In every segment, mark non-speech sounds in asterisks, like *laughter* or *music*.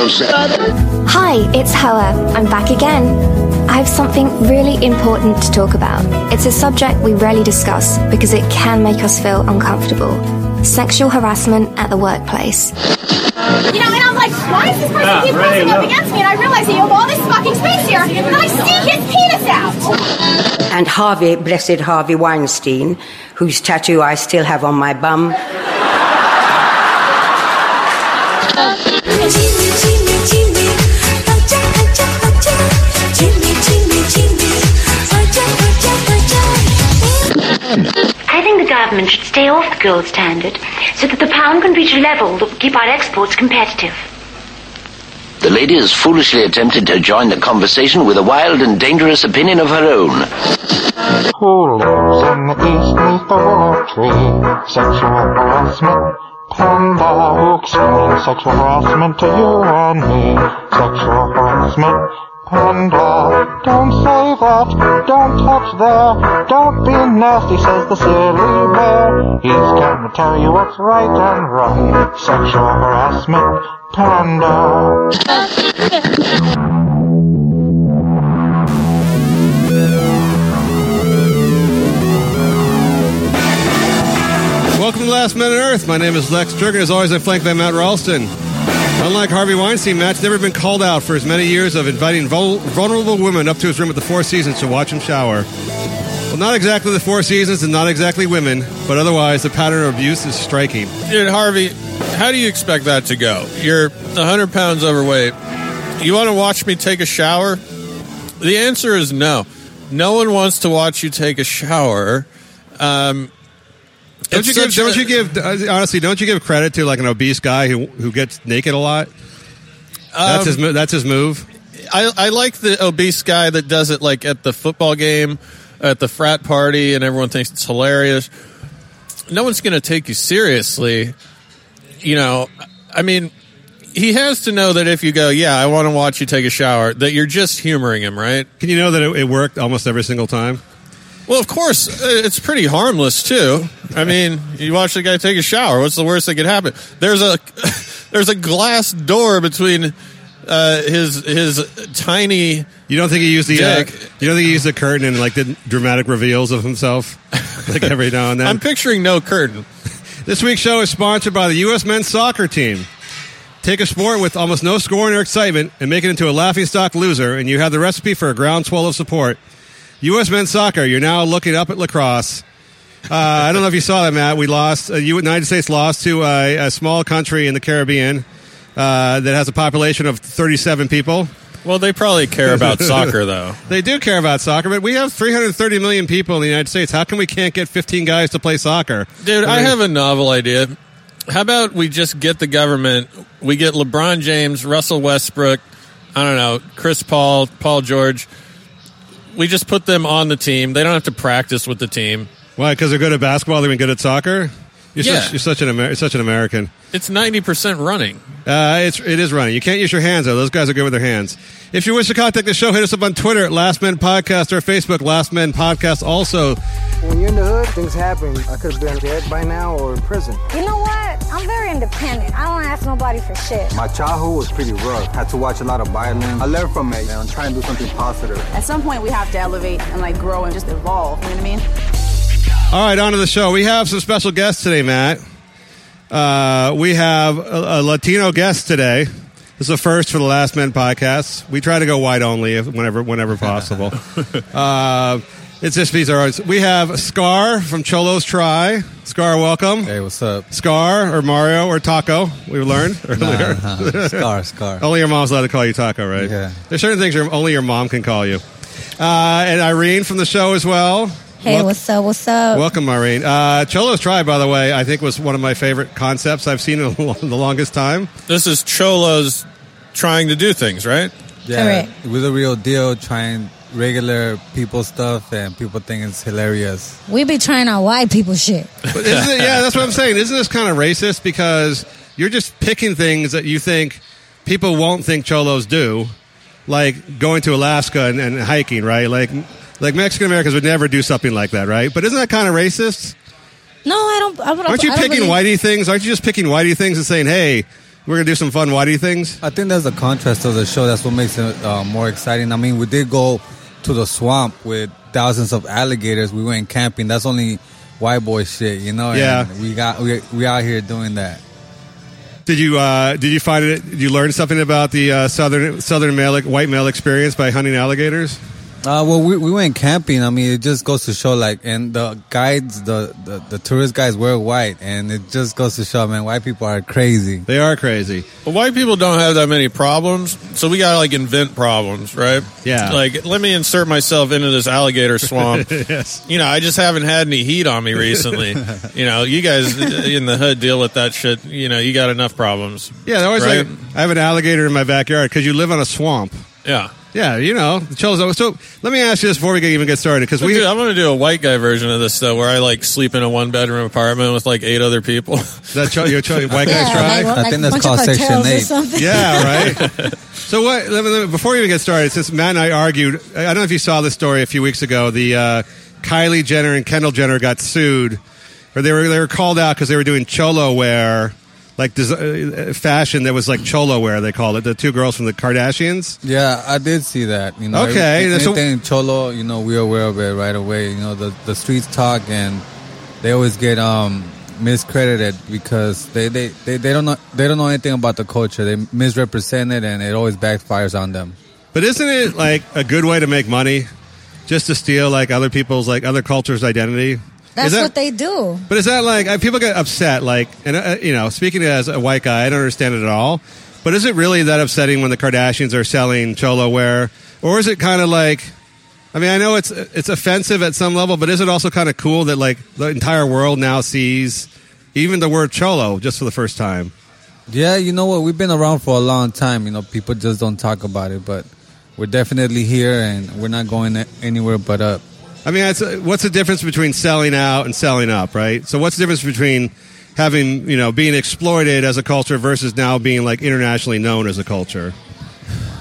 Hi, it's Hoa. I'm back again. I have something really important to talk about. It's a subject we rarely discuss because it can make us feel uncomfortable. Sexual harassment at the workplace. You know, and I'm like, why does this person ah, keep pressing up against me? And I realize that you have all this fucking space here, and I stick his penis out. And Harvey, blessed Harvey Weinstein, whose tattoo I still have on my bum. *laughs* government should stay off the gold standard so that the pound can reach a level that will keep our exports competitive. The lady has foolishly attempted to join the conversation with a wild and dangerous opinion of her own. Who lives in the east neath the willow tree? Sexual harassment. Panda who explains sexual harassment to you and me. Sexual harassment. Panda, don't say that, don't touch there, don't be nasty, says the silly bear. He's gonna tell you what's right and wrong. Sexual harassment. Panda. Welcome to Last Man on Earth. My name is Lex Turgan. As always, I'm flanked by Matt Ralston. Unlike Harvey Weinstein, Matt's never been called out for his many years of inviting vul- vulnerable women up to his room at the Four Seasons to watch him shower. Well, not exactly the Four Seasons and not exactly women, but otherwise the pattern of abuse is striking. Dude, Harvey, how do you expect that to go? You're 100 pounds overweight. You want to watch me take a shower? The answer is no. No one wants to watch you take a shower. Um, Don't you give? Don't a- you give? Honestly, don't you give credit to like an obese guy who who gets naked a lot? That's Um, his. That's his move. I, I like the obese guy that does it like at the football game, at the frat party, and everyone thinks it's hilarious. No one's going to take you seriously. You know, I mean, he has to know that if you go, yeah, I want to watch you take a shower, that you're just humoring him, right? Can you know that it, it worked almost every single time? Well, of course, uh, it's pretty harmless too. I mean, you watch the guy take a shower. What's the worst that could happen? There's a *laughs* there's a glass door between uh, his his tiny. You don't think he used the? Uh, you don't think he used the curtain and like did dramatic reveals of himself, like every now and then? *laughs* I'm picturing no curtain. This week's show is sponsored by the U.S. men's soccer team. Take a sport with almost no scoring or excitement and make it into a laughingstock loser, and you have the recipe for a groundswell of support. U.S. men's soccer, you're now looking up at lacrosse. Uh, I don't know if you saw that, Matt. We lost, uh, United States lost to a, a small country in the Caribbean uh, that has a population of 37 people. Well, they probably care about *laughs* soccer though. They do care about soccer, but we have 330 million people in the United States. How can we can't get 15 guys to play soccer? Dude, I mean- have a novel idea. How about we just get the government? We get LeBron James, Russell Westbrook, I don't know, Chris Paul, Paul George. We just put them on the team. They don't have to practice with the team. Why? Because they're good at basketball. They're good at soccer. You're, Yeah. such, you're such an Amer- such an American. It's ninety percent running. Uh, it's it is running. You can't use your hands though. Those guys are good with their hands. If you wish to contact the show, hit us up on Twitter at Last Men Podcast or Facebook Last Men Podcast. Also, When you're in the hood, things happen. I could have been dead by now or in prison. You know what? I'm very independent. I don't ask nobody for shit. My childhood was pretty rough. Had to watch a lot of violence. I learned from it and trying to do something positive. At some point, we have to elevate and like grow and just evolve. You know what I mean? all right, on to the show. We have some special guests today, Matt. Uh, we have a, a Latino guest today. This is a first for the Last Men podcast. We try to go white only if, whenever whenever *laughs* possible. uh, it's just these are ours. We have Scar from Cholos Try. Scar, welcome. Hey, what's up? Scar or Mario or Taco. We learned *laughs* earlier. Nah, Scar, Scar. *laughs* only your mom's allowed to call you Taco, right? Yeah. There's certain things your, only your mom can call you. Uh, and Irene from the show as well. Hey, Wel- what's up? What's up? Welcome, Irene. Uh, Cholos Try, by the way, I think was one of my favorite concepts I've seen in the *laughs* the longest time. This is Cholos trying to do things, right? Yeah, Correct. it was a real deal trying regular people stuff and people think it's hilarious. We be trying our white people shit. *laughs* But isn't it, yeah, that's what I'm saying. Isn't this kind of racist? Because you're just picking things that you think people won't think Cholos do, like going to Alaska and, and hiking, right? Like, like Mexican Americans would never do something like that, right? But isn't that kind of racist? No, I don't. I don't Aren't you I don't picking believe- whitey things? Aren't you just picking whitey things and saying, "Hey, We're gonna do some fun whitey things. I think that's the contrast of the show. That's what makes it uh, more exciting. I mean, we did go to the swamp with thousands of alligators. We went camping. That's only white boy shit, you know. Yeah. And we got we we out here doing that. Did you uh, did you find it? Did you learn something about the uh, southern southern male white male experience by hunting alligators? Uh, well, we, we went camping. I mean, it just goes to show, like, and the guides, the, the, the tourist guys were white, and it just goes to show, man, white people are crazy. They are crazy. But white people don't have that many problems, so we gotta like invent problems, right? Yeah. Like, let me insert myself into this alligator swamp. *laughs* yes. You know, I just haven't had any heat on me recently. *laughs* you know, you guys in the hood deal with that shit. You know, you got enough problems. Yeah, they always right? like I have an alligator in my backyard because you live on a swamp. Yeah. Yeah, you know the cholos. So let me ask you this before we even get started because we Dude, I'm going to do a white guy version of this though, where I like sleep in a one bedroom apartment with like eight other people. that cho- your cho- white *laughs* guys Yeah, try. like, like a bunch of hotels or something. Yeah, *laughs* right. so what? Let me, let me- before we even get started, since Matt and I argued, I don't know if you saw this story a few weeks ago. The uh, Kylie Jenner and Kendall Jenner got sued, or they were they were called out because they were doing cholo wear, like des- uh, fashion that was like cholo wear. They called it. The two girls from the Kardashians. Yeah, I did see that. You know, Okay, every- so- anything cholo, you know, we're aware of it right away. You know, the the streets talk, and they always get um miscredited because they, they, they, they don't know they don't know anything about the culture. They misrepresent it, and it always backfires on them. But isn't it like a good way to make money, just to steal like other people's like other cultures' identity? That's Is that- what they do. But is that like uh, people get upset? Like, and uh, you know, speaking as a white guy, I don't understand it at all. But is it really that upsetting when the Kardashians are selling cholo wear, or is it kind of like? I mean, I know it's it's offensive at some level, but is it also kind of cool that like the entire world now sees even the word cholo just for the first time? Yeah, you know what? We've been around for a long time. You know, people just don't talk about it, but we're definitely here, and we're not going anywhere but up. I mean, what's the difference between selling out and selling up, right? So, what's the difference between having you know being exploited as a culture versus now being like internationally known as a culture?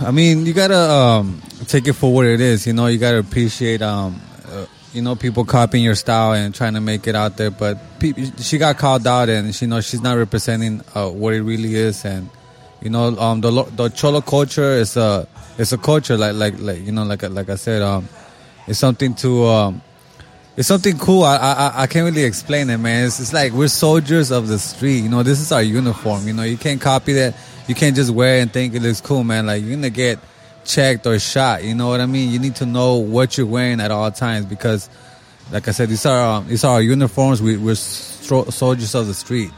I mean, you gotta um, take it for what it is. You know, you gotta appreciate, um, uh, you know, people copying your style and trying to make it out there. But pe- she got called out, and she know she's not representing uh, what it really is. And you know, um, the the cholo culture is a it's a culture like like like you know like like I said, um, it's something to. Um, it's something cool. I, I I can't really explain it, man. It's, it's like we're soldiers of the street. You know, this is our uniform. You know, you can't copy that. You can't just wear and think it looks cool, man. Like you're gonna get checked or shot. You know what I mean? You need to know what you're wearing at all times because, like I said, these are um, these are our uniforms. We, we're stro- soldiers of the street.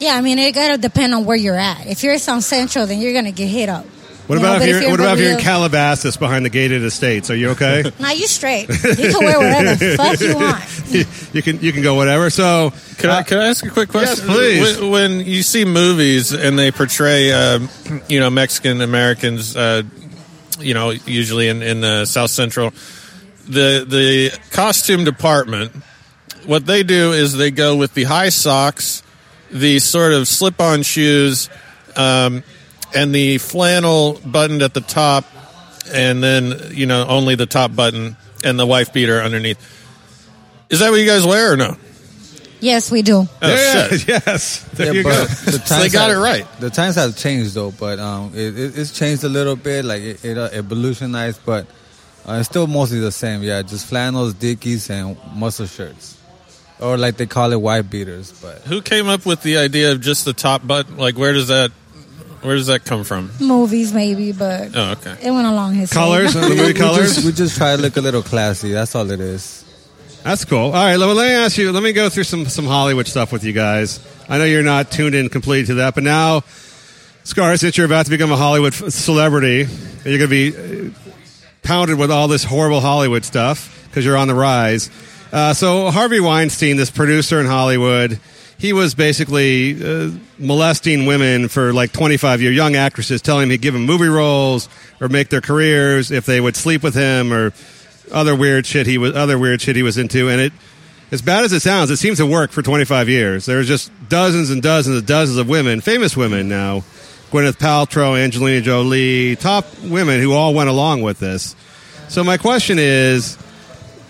Yeah, I mean, it gotta depend on where you're at. If you're in South Central, then you're gonna get hit up. What You about but if if you're, you're what in about if you're in Calabasas behind the gated estates? Are you okay? *laughs* Nah, you straight. *laughs* You can wear whatever the fuck you want. *laughs* you, you can you can go whatever. So Can I, can I ask a quick question? Yes, please. When, when you see movies and they portray, uh, you know, Mexican Americans, uh, you know, usually in, in the South Central, the the costume department, what they do is they go with the high socks, the sort of slip-on shoes, um, and the flannel buttoned at the top, and then you know only the top button and the wife beater underneath. Is that what you guys wear or no? Yes, we do. Oh, Yeah, shit. *laughs* yes, there Yeah, you go. the *laughs* So they got have- it right. The times have changed though, but um, it, it, it's changed a little bit. Like it, it uh, evolutionized, but uh, it's still mostly the same. Yeah, just flannels, dickies, and muscle shirts, or like they call it white beaters. But Who came up with the idea of just the top button? Like, where does that, where does that come from? Movies, maybe, but Oh, okay. it went along his Colors, the movie we colors. just, we just try to look a little classy. That's all it is. That's cool. All right, let, let me ask you. Let me go through some some Hollywood stuff with you guys. I know you're not tuned in completely to that, but now, Scar, since you're about to become a Hollywood celebrity, you're going to be uh, pounded with all this horrible Hollywood stuff because you're on the rise. Uh, so Harvey Weinstein, this producer in Hollywood, he was basically uh, molesting women for like 25 years, young actresses, telling him he'd give them movie roles or make their careers if they would sleep with him or other weird shit he was other weird shit he was into. And it, as bad as it sounds, it seems to work for 25 years. There's just dozens and dozens and dozens of women, famous women now, Gwyneth Paltrow, Angelina Jolie, top women who all went along with this. So my question is,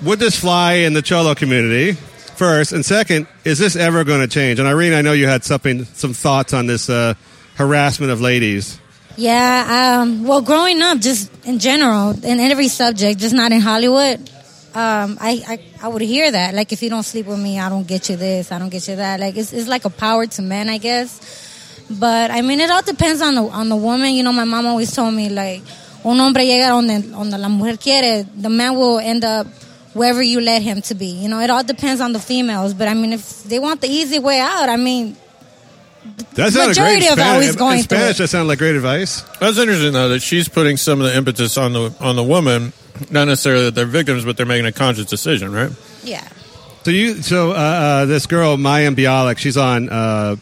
would this fly in the cholo community? First and second, is this ever going to change? And Irene, I know you had something, some thoughts on this uh, harassment of ladies? Yeah, um, well, growing up, just in general, in every subject, just not in Hollywood, um, I, I, I would hear that. Like, if you don't sleep with me, I don't get you this, I don't get you that. Like, it's, it's like a power to men, I guess. But, I mean, it all depends on the, on the woman. You know, my mom always told me, like, un hombre llega donde, donde la mujer quiere, the man will end up wherever you let him to be. You know, it all depends on the females. But, I mean, if they want the easy way out, I mean, That sounded Majority great. of Spanish, always going through Spanish, it. that sounded like great advice. That's interesting though that she's putting some of the impetus on the on the woman, not necessarily that they're victims, but they're making a conscious decision, right? yeah. So you, so uh, uh, this girl Mayim Bialik, she's on, uh,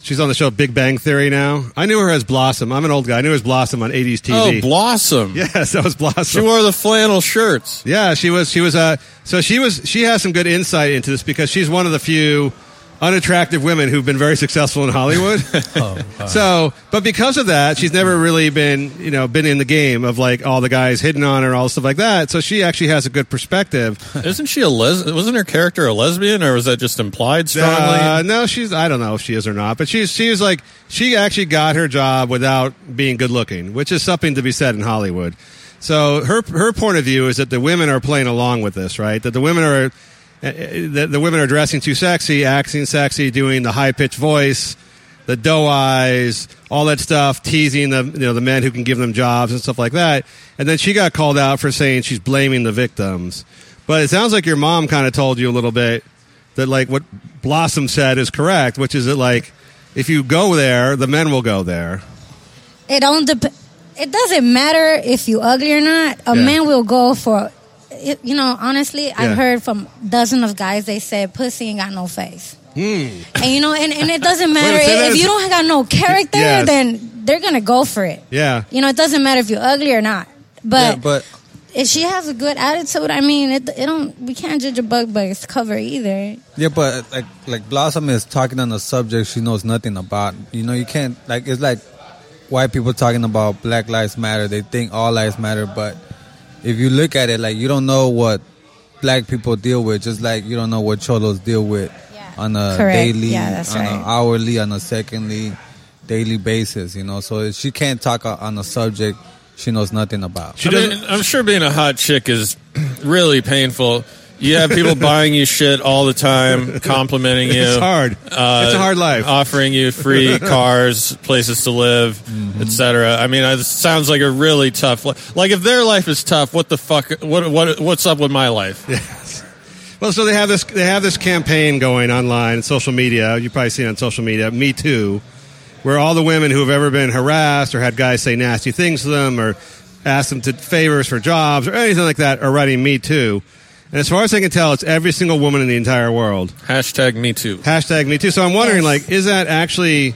she's on the show Big Bang Theory now. I knew her as Blossom. I'm an old guy. I knew her as Blossom on 80s TV. Oh, Blossom. *laughs* Yes, that was Blossom. She wore the flannel shirts. Yeah, she was. She was. Uh, so she was. She has some good insight into this because she's one of the few unattractive women who've been very successful in Hollywood. *laughs* so, but because of that, she's never really been, you know, been in the game of like all the guys hitting on her, all stuff like that. So she actually has a good perspective. *laughs* Isn't she a les? Wasn't her character a lesbian, or was that just implied strongly? Uh, no, she's. I don't know if she is or not, but she's. She was like she actually got her job without being good looking, which is something to be said in Hollywood. So her her point of view is that the women are playing along with this, right? That the women are uh, that the women are dressing too sexy, acting sexy, doing the high pitched voice, the doe eyes, all that stuff, teasing the you know the men who can give them jobs and stuff like that. And then she got called out for saying she's blaming the victims. But it sounds like your mom kind of told you a little bit that like what Blossom said is correct, which is that like if you go there, the men will go there. It don't dep- It doesn't matter if you ugly or not. A Yeah. man will go for. It, you know, honestly, Yeah. I've heard from dozens of guys. They said pussy ain't got no face, Hmm. and you know, and, and it doesn't *laughs* matter Wait, if, you don't got no character. Yes. Then they're gonna go for it. Yeah. You know, it doesn't matter if you're ugly or not. But yeah, but if she has a good attitude, I mean, it, it don't. We can't judge a book by its cover either. Yeah, but like like Blossom is talking on a subject she knows nothing about. You know, you can't like it's like white people talking about Black Lives Matter. They think all lives matter, but if you look at it, like you don't know what black people deal with, just like you don't know what cholos deal with on a Correct. daily, Yeah, on right. an hourly, on a secondly, daily basis. You know, so she can't talk on a subject she knows nothing about. I mean, I'm sure being a hot chick is *clears throat* really painful. You have people *laughs* buying you shit all the time, complimenting you. It's hard. Uh, It's a hard life. Offering you free *laughs* cars, places to live, Mm-hmm. etc. I mean, it sounds like a really tough. li- Like if their life is tough, what the fuck? What what what's up with my life? *laughs* Yes. Well, so they have this they have this campaign going online, social media. You've probably seen it on social media. Me too, where all the women who have ever been harassed or had guys say nasty things to them or ask them to favors for jobs or anything like that are writing Me Too. And as far as I can tell, it's every single woman in the entire world. Hashtag Me Too. Hashtag Me Too. So I'm wondering, like, is that actually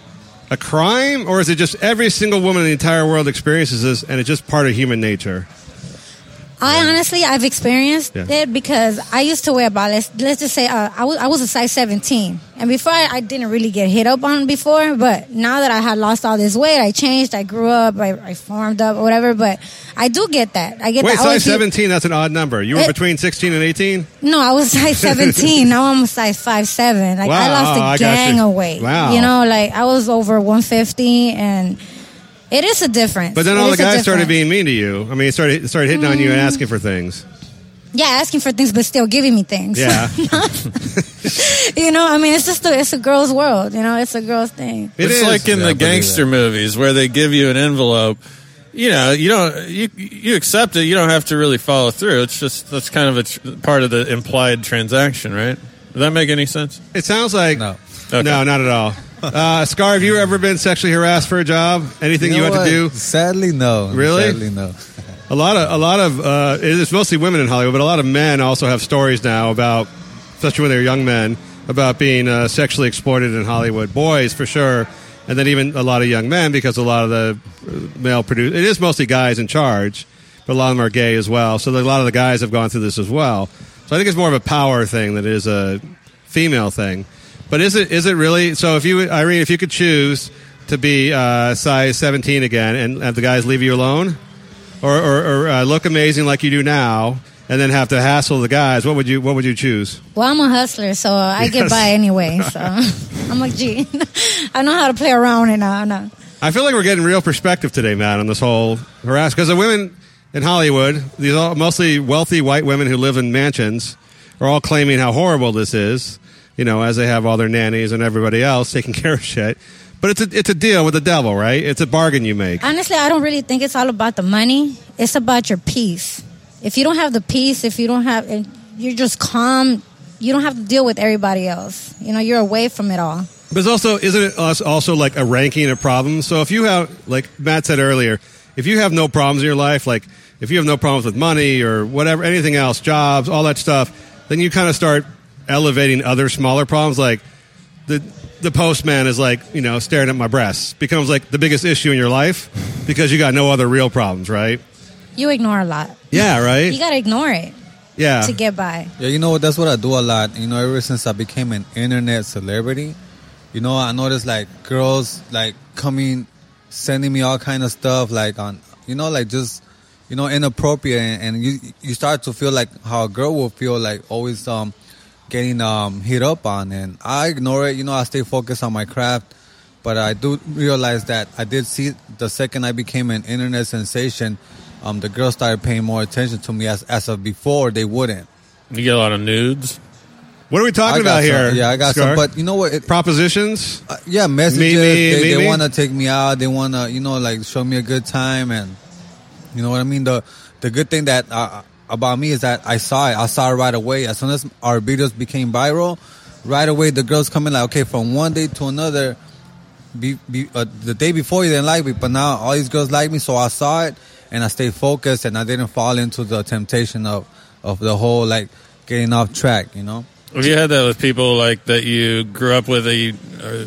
a crime, or is it just every single woman in the entire world experiences this, and it's just part of human nature? I honestly, I've experienced Yeah. it because I used to wear about let's let's just say uh, I was I was a size seventeen, and before I, I didn't really get hit up on before, but now that I had lost all this weight, I changed, I grew up, I, I formed up, whatever. But I do get that. I get Wait, that. Size 17, that's an odd number. You were It- between 16 and 18? No, I was *laughs* size seventeen. now I'm a size five seven. Like I lost a gang of weight. Wow. You know, like I was over one fifty, and it is a difference. But then It all the guys started being mean to you. I mean, it started, started hitting on you and mm. asking for things. Yeah, asking for things, but still giving me things. Yeah. *laughs* *laughs* you know, I mean, it's just a, it's a girl's world. You know, it's a girl's thing. it's like in the gangster movies where they give you an envelope. You know, you don't you you accept it. You don't have to really follow through. It's just that's kind of a tr- part of the implied transaction, right? Does that make any sense? It sounds like no, no, not at all. Uh, Scar, have you ever been sexually harassed for a job? Anything you, know had what? to do? Sadly, no. Really? Sadly, no. A lot of a lot of uh, it is mostly women in Hollywood, but a lot of men also have stories now about, especially when they're young men, about being uh, sexually exploited in Hollywood. Boys for sure, and then even a lot of young men because a lot of the uh, male produce it is mostly guys in charge, but a lot of them are gay as well. So a lot of the guys have gone through this as well. So I think it's more of a power thing than it is a female thing. But is it is it really? So if you Irene, if you could choose to be uh, size seventeen again and have the guys leave you alone, or, or, or uh, look amazing like you do now, and then have to hassle the guys, what would you what would you choose? Well, I'm a hustler, so I get by anyway. So *laughs* I'm like, gee, *laughs* I know how to play around and uh, no. I feel like we're getting real perspective today, Matt, on this whole harass because the women in Hollywood, these all mostly wealthy white women who live in mansions, are all claiming how horrible this is. You know, as they have all their nannies and everybody else taking *laughs* care of shit. But it's a it's a deal with the devil, right? It's a bargain you make. Honestly, I don't really think it's all about the money. It's about your peace. If you don't have the peace, if you don't have, and you're just calm, you don't have to deal with everybody else. You know, you're away from it all. But it's also isn't it also like a ranking of problems? So if you have, like Matt said earlier, if you have no problems in your life, like if you have no problems with money or whatever, anything else, jobs, all that stuff, then you kind of start elevating other smaller problems. Like the the postman is like you know staring at my breasts becomes like the biggest issue in your life because you got no other real problems, right? You ignore a lot. Yeah, right. You gotta ignore it Yeah. to get by. Yeah, you know what? That's what I do a lot. You know, ever since I became an internet celebrity, you know, I noticed like girls like coming, sending me all kind of stuff, like on, you know, like just, you know, inappropriate, and, and you you start to feel like how a girl will feel like always um getting um hit up on, and I ignore it. You know, I stay focused on my craft. But I do realize that I did see the second I became an internet sensation, um, the girls started paying more attention to me as as of before they wouldn't. You get a lot of nudes. What are we talking about some- here? Yeah, I got Scar? some. But you know what? It, Propositions? uh, yeah, messages. Me, me, they me, they me? want to take me out. They want to, you know, like show me a good time, and you know what I mean. The the good thing that uh, about me is that I saw it. I saw it right away. As soon as our videos became viral, right away the girls coming like, okay, from one day to another. Be, be, uh, the day before you didn't like me, but now all these girls like me, so I saw it and I stayed focused and I didn't fall into the temptation of of the whole like getting off track. You know. Have you had that with people like that you grew up with that you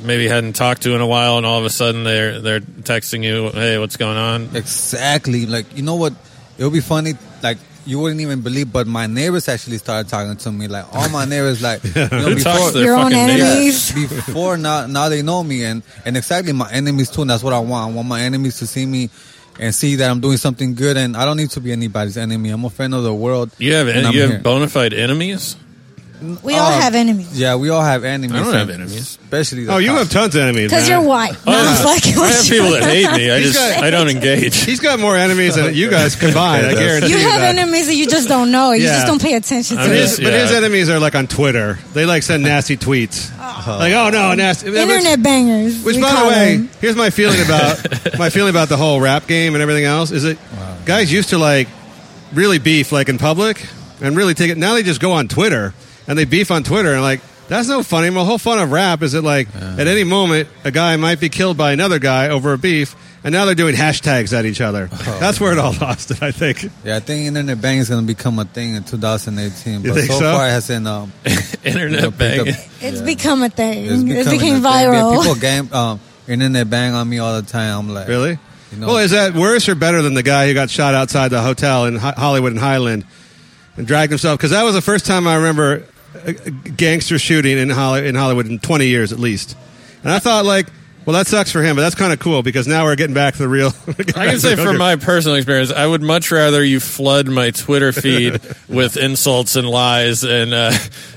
maybe hadn't talked to in a while, and all of a sudden they're they're texting you, "Hey, what's going on?" Exactly. Like you know what? It would be funny. Like you wouldn't even believe, but my neighbors actually started talking to me. Like all my *laughs* neighbors, like you know, before their Your own fucking neighbors? Yeah, before now, now they know me, and and exactly my enemies too. And that's what I want. I want my enemies to see me. And see that I'm doing something good, and I don't need to be anybody's enemy. I'm a friend of the world. You have and I'm you have here. bona fide enemies. We all Uh, have enemies. Yeah, we all have enemies. I don't have enemies. Especially the Oh, you cops. have tons of enemies. Because man. you're white. No, I'm fucking I with have you. people that hate me. I *laughs* just got- I don't engage. He's got more enemies than you guys *laughs* combined. I Okay, guarantee You you have that. enemies that you just don't know. You Yeah. just don't pay attention to I But mean, it. his, but his Yeah. enemies are like on Twitter. They like send nasty tweets. Like, oh no, nasty. Internet bangers. Which, we by the way, them. here's my feeling about *laughs* my feeling about the whole rap game and everything else. Is that guys used to like really beef like in public and really take it. Now they just go on Twitter and they beef on Twitter and like that's no funny. The whole fun of rap is that like at any moment a guy might be killed by another guy over a beef, and now they're doing hashtags at each other. Oh. *laughs* that's where it all lost it. I think. Yeah, I think internet bang is going to become a thing in 2018. You But think so, so? far, it hasn't. Um, *laughs* Internet you know, picked banging. up- It's yeah. become a thing. It's, becoming became a thing. Yeah, viral. people game, um, internet bang on me all the time. I'm like, Really? You know, Well, is that worse or better than the guy who got shot outside the hotel in Hollywood and Highland and dragged himself? Because that was the first time I remember a, a gangster shooting in, Holly, in Hollywood in 20 years at least. And I thought, like, well, that sucks for him, but that's kind of cool because now we're getting back to the real. *laughs* I can say from my personal experience, I would much rather you flood my Twitter feed *laughs* with insults and lies, and uh,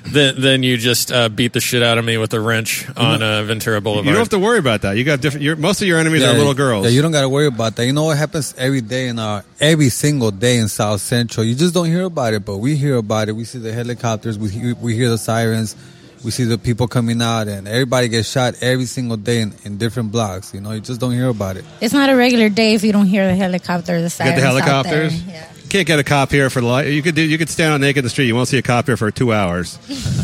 than than you just uh, beat the shit out of me with a wrench on uh, Ventura Boulevard. You don't have to worry about that. You got different. Your, most of your enemies yeah, are little girls. Yeah, you don't got to worry about that. You know what happens every day in our every single day in South Central. You just don't hear about it, but we hear about it. We see the helicopters. We hear, we hear the sirens. We see the people coming out, and everybody gets shot every single day in, in different blocks. You know, you just don't hear about it. It's not a regular day if you don't hear the helicopter, the Get sirens the out helicopters. there. Yeah. Can't get a cop here for the light. You could do. You could stand on naked in the street. You won't see a cop here for two hours.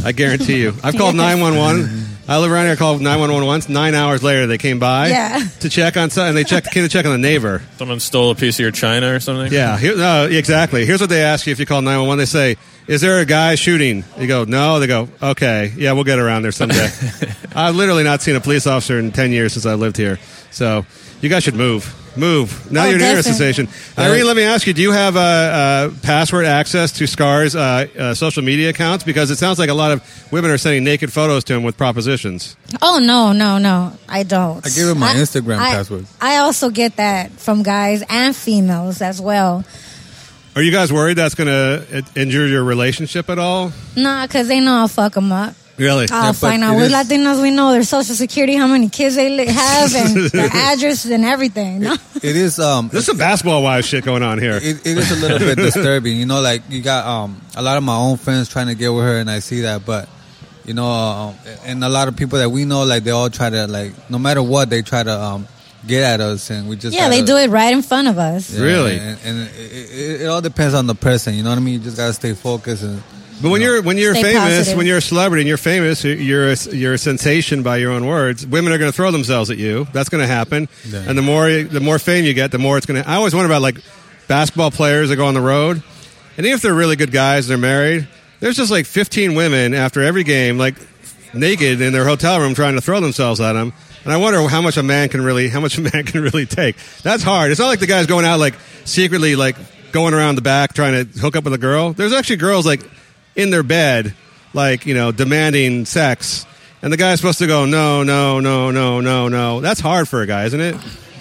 I guarantee you. I've called *laughs* nine one one. I live around here. I called nine one one once. Nine hours later, they came by Yeah. to check on something. And they checked. Came to check on the neighbor. Someone stole a piece of your china or something. Yeah. Here, no. Exactly. Here's what they ask you if you call nine one one. They say, "Is there a guy shooting?" You go, "No." They go, "Okay. Yeah, we'll get around there someday." *laughs* I've literally not seen a police officer in ten years since I lived here. So you guys should move. Move. Now Oh, you're near a definitely. sensation. Irene, let me ask you: Do you have uh, uh, password access to Scar's uh, uh, social media accounts? Because it sounds like a lot of women are sending naked photos to him with propositions. Oh no, no, no! I don't. I give him my Instagram I- password. I also get that from guys and females as well. Are you guys worried that's going to injure your relationship at all? Nah, cause they know I'll fuck them up. Really? Oh, fine. Now, we Latinos, we know their social security, how many kids they have, and *laughs* their address and everything. No? It is. Um, There's some basketball wise shit going on here. it, it is a little bit *laughs* disturbing. You know, like you got um a lot of my own friends trying to get with her, and I see that, but you know, um, and a lot of people that we know, like they all try to like no matter what, they try to um get at us, and we just Yeah, they gotta- do it right in front of us. Yeah, Really? and, and it, it, it all depends on the person. You know what I mean? You just gotta stay focused and. But when you're when you're Stay famous, positive. when you're a celebrity and you're famous, you're a, you're a sensation by your own words. Women are going to throw themselves at you. That's going to happen. Yeah. And the more the more fame you get, the more it's going to. I always wonder about like basketball players that go on the road, and even if they're really good guys, they're married. There's just like 15 women after every game, like naked in their hotel room, trying to throw themselves at them. And I wonder how much a man can really, how much a *laughs* man can really take. That's hard. It's not like the guy's going out like secretly, like going around the back trying to hook up with a girl. There's actually girls like in their bed, like you know, demanding sex, and the guy's supposed to go, no, no, no, no, no, no. That's hard for a guy, isn't it?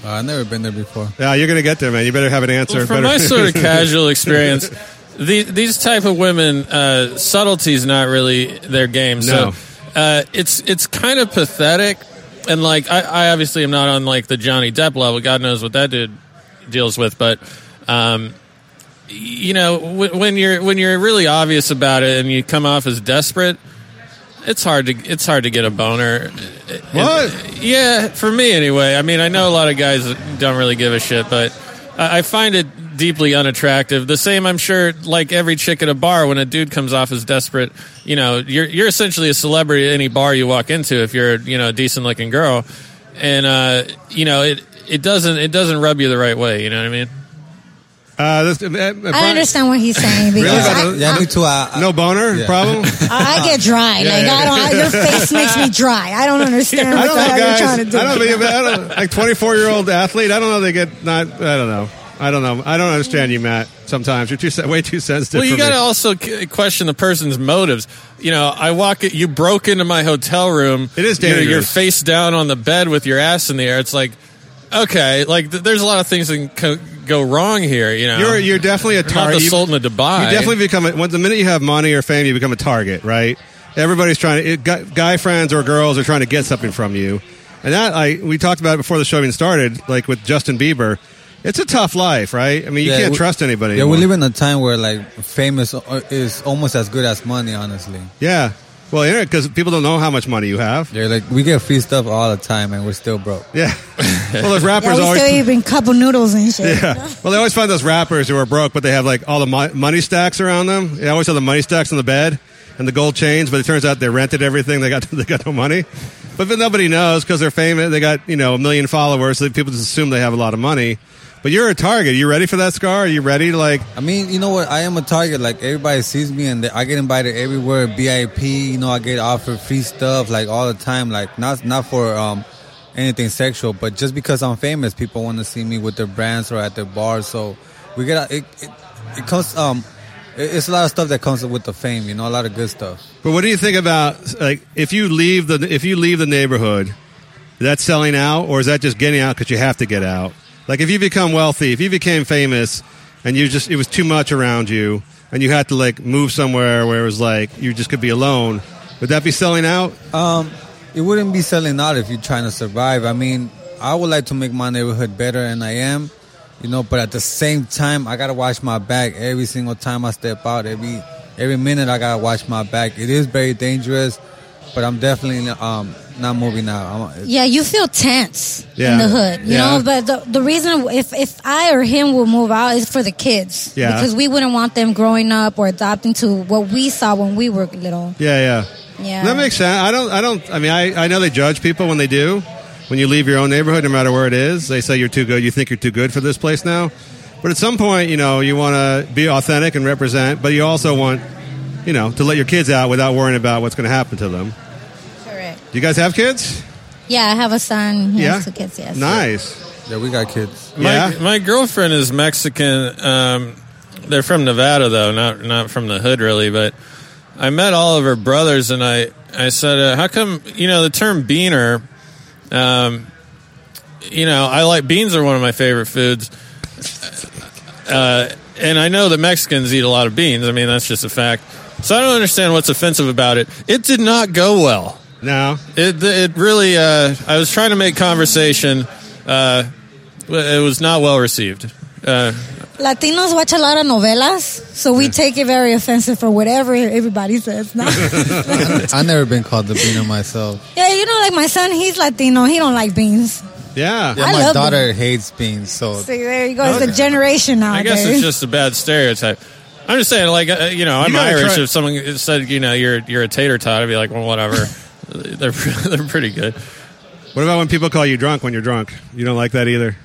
Uh, I've never been there before. Yeah, you're gonna get there, man. You better have an answer. Well, from Better- my *laughs* sort of casual experience, the, these type of women, uh, subtlety's not really their game. No. So uh, it's it's kind of pathetic. And like, I, I obviously am not on like the Johnny Depp level. God knows what that dude deals with, but. Um, you know, w- when you're when you're really obvious about it and you come off as desperate, it's hard to it's hard to get a boner. What? Yeah, for me anyway. I mean, I know a lot of guys don't really give a shit, but I I find it deeply unattractive. The same, I'm sure, like every chick at a bar, when a dude comes off as desperate, you know, you're you're essentially a celebrity at any bar you walk into if you're you know a decent looking girl, and uh, you know it it doesn't it doesn't rub you the right way. You know what I mean? Uh, this, uh, uh, I understand what he's saying because Really? I, Yeah, me too. I, I, no boner Yeah. problem. I, *laughs* I get dry. like I don't. I, your face makes me dry. I don't understand I what don't the know, guys. you're trying to do. I don't think I don't, like 24 year old athlete. I don't know. They get not. I don't know. I don't know. I don't understand you, Matt. Sometimes you're too way too sensitive. Well, you got to also question the person's motives. You know, I walk. You broke into my hotel room. It is You're, you're face down on the bed with your ass in the air. It's like, okay, like th- there's a lot of things that can co- go wrong here. You know, You're you're definitely a Not target. the Sultan of Dubai. You definitely become a, the minute you have money or fame, you become a target, right? Everybody's trying to it, guy, guy friends or girls are trying to get something from you, and that I we talked about it before the show even started, like with Justin Bieber. It's a tough life, right? I mean, you Yeah, can't we- trust anybody. Yeah, we anymore. live in a time where like famous is, is almost as good as money. Honestly, Yeah, well, you know, because people don't know how much money you have. yeah, like we get free stuff all the time, and we're still broke. Yeah, *laughs* well, those rappers Yeah, we always. still eating couple noodles and shit. Yeah. Well, they always find those rappers who are broke, but they have like all the mo- money stacks around them. They always have the money stacks on the bed and the gold chains, but it turns out they rented everything. They got *laughs* they got no money, but then nobody knows because they're famous. They got you know a million followers, so people just assume they have a lot of money. But you're a target. You ready for that scar? Are you ready to like? I mean, you know what? I am a target. Like everybody sees me, and I get invited everywhere. VIP, you know, I get offered free stuff like all the time. Like not not for um anything sexual, but just because I'm famous, people want to see me with their brands or at their bars. So we get it. It, it comes um. It's a lot of stuff that comes with the fame, you know, a lot of good stuff. But what do you think about like if you leave the if you leave the neighborhood, is that selling out or is that just getting out because you have to get out? Like if you become wealthy, if you became famous, and you just it was too much around you, and you had to like move somewhere where it was like you just could be alone, would that be selling out? Um, it wouldn't be selling out if you're trying to survive. I mean, I would like to make my neighborhood better, and I am, you know. But at the same time, I gotta watch my back every single time I step out. Every every minute, I gotta watch my back. It is very dangerous, but I'm definitely um not moving out. I'm, Yeah, you feel tense Yeah. in the hood, you Yeah. know. But the, the reason if if I or him will move out is for the kids, Yeah. because we wouldn't want them growing up or adopting to what we saw when we were little. Yeah, yeah. Yeah. That makes sense. I don't. I don't. I mean, I, I know they judge people when they do. When you leave your own neighborhood, no matter where it is, they say you're too good. You think you're too good for this place now. But at some point, you know, you want to be authentic and represent, but you also want, you know, to let your kids out without worrying about what's going to happen to them. Correct. Do you guys have kids? Yeah, I have a son. He Yeah? has two kids. Yes. Nice. Yeah, we got kids. My, my girlfriend is Mexican. Um, they're from Nevada, though, not not from the hood, really. But I met all of her brothers, and I I said, uh, "How come you know the term beaner?" Um, you know, I like beans are one of my favorite foods, uh, and I know that Mexicans eat a lot of beans. I mean, that's just a fact. So I don't understand what's offensive about it. It did not go well. No, it it really. Uh, I was trying to make conversation. Uh, it was not well received. Uh, Latinos watch a lot of novelas, so we take it very offensive for whatever everybody says. No? *laughs* I've never been called the beaner myself. yeah, you know, like my son, he's Latino. He don't like beans. Yeah. Yeah, I my love daughter hates beans, so See, there you go. It's a generation now. I guess it's just a bad stereotype. I'm just saying, like uh, you know, I'm You Irish. try- If someone said, you know, you're you're a tater tot, I'd be like, well, whatever. *laughs* *laughs* they're *laughs* they're pretty good. What about when people call you drunk when you're drunk? You don't like that either.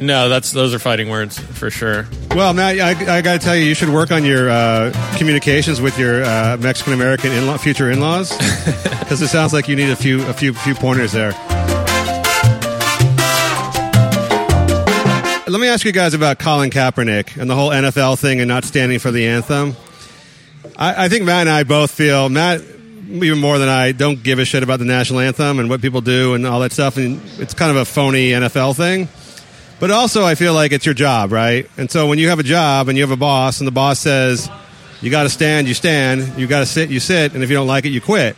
No, that's those are fighting words for sure. Well, Matt, I, I got to tell you, you should work on your uh, communications with your uh, Mexican American in-law, future in-laws, *laughs* because it sounds like you need a few a few few pointers there. Let me ask you guys about Colin Kaepernick and the whole NFL thing and not standing for the anthem. I, I think Matt and I both feel Matt even more than I don't give a shit about the national anthem and what people do and all that stuff, and it's kind of a phony NFL thing. But also, I feel like it's your job, right? And so when you have a job and you have a boss, and the boss says you got to stand, you stand. You got to sit, you sit. And if you don't like it, you quit.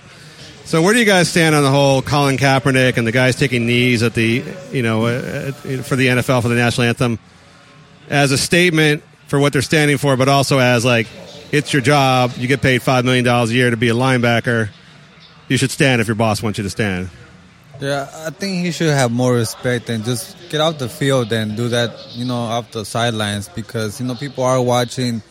So where do you guys stand on the whole Colin Kaepernick and the guys taking knees at the, you know, uh, for the NFL for the national anthem as a statement for what they're standing for, but also as like it's your job. You get paid five million dollars a year to be a linebacker. You should stand if your boss wants you to stand. Yeah, I think he should have more respect and just get off the field and do that, you know, off the sidelines because, you know, people are watching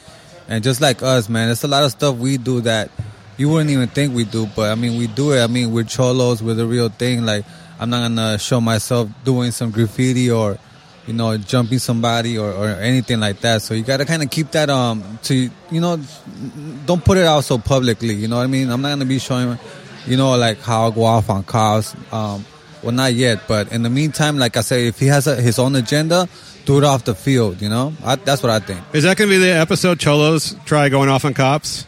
and just like us, man, there's a lot of stuff we do that you wouldn't even think we do, but I mean, we do it. I mean, we're cholos, we're the real thing. Like, I'm not gonna show myself doing some graffiti or, you know, jumping somebody or, or anything like that. So you gotta kind of keep that, um, to, you know, don't put it out so publicly, you know what I mean? I'm not gonna be showing, you know, like how I go off on cops. Um, well, not yet, but in the meantime, like I say, if he has a, his own agenda, do it off the field, you know? I, that's what I think. Is that to be the episode Cholos try going off on cops?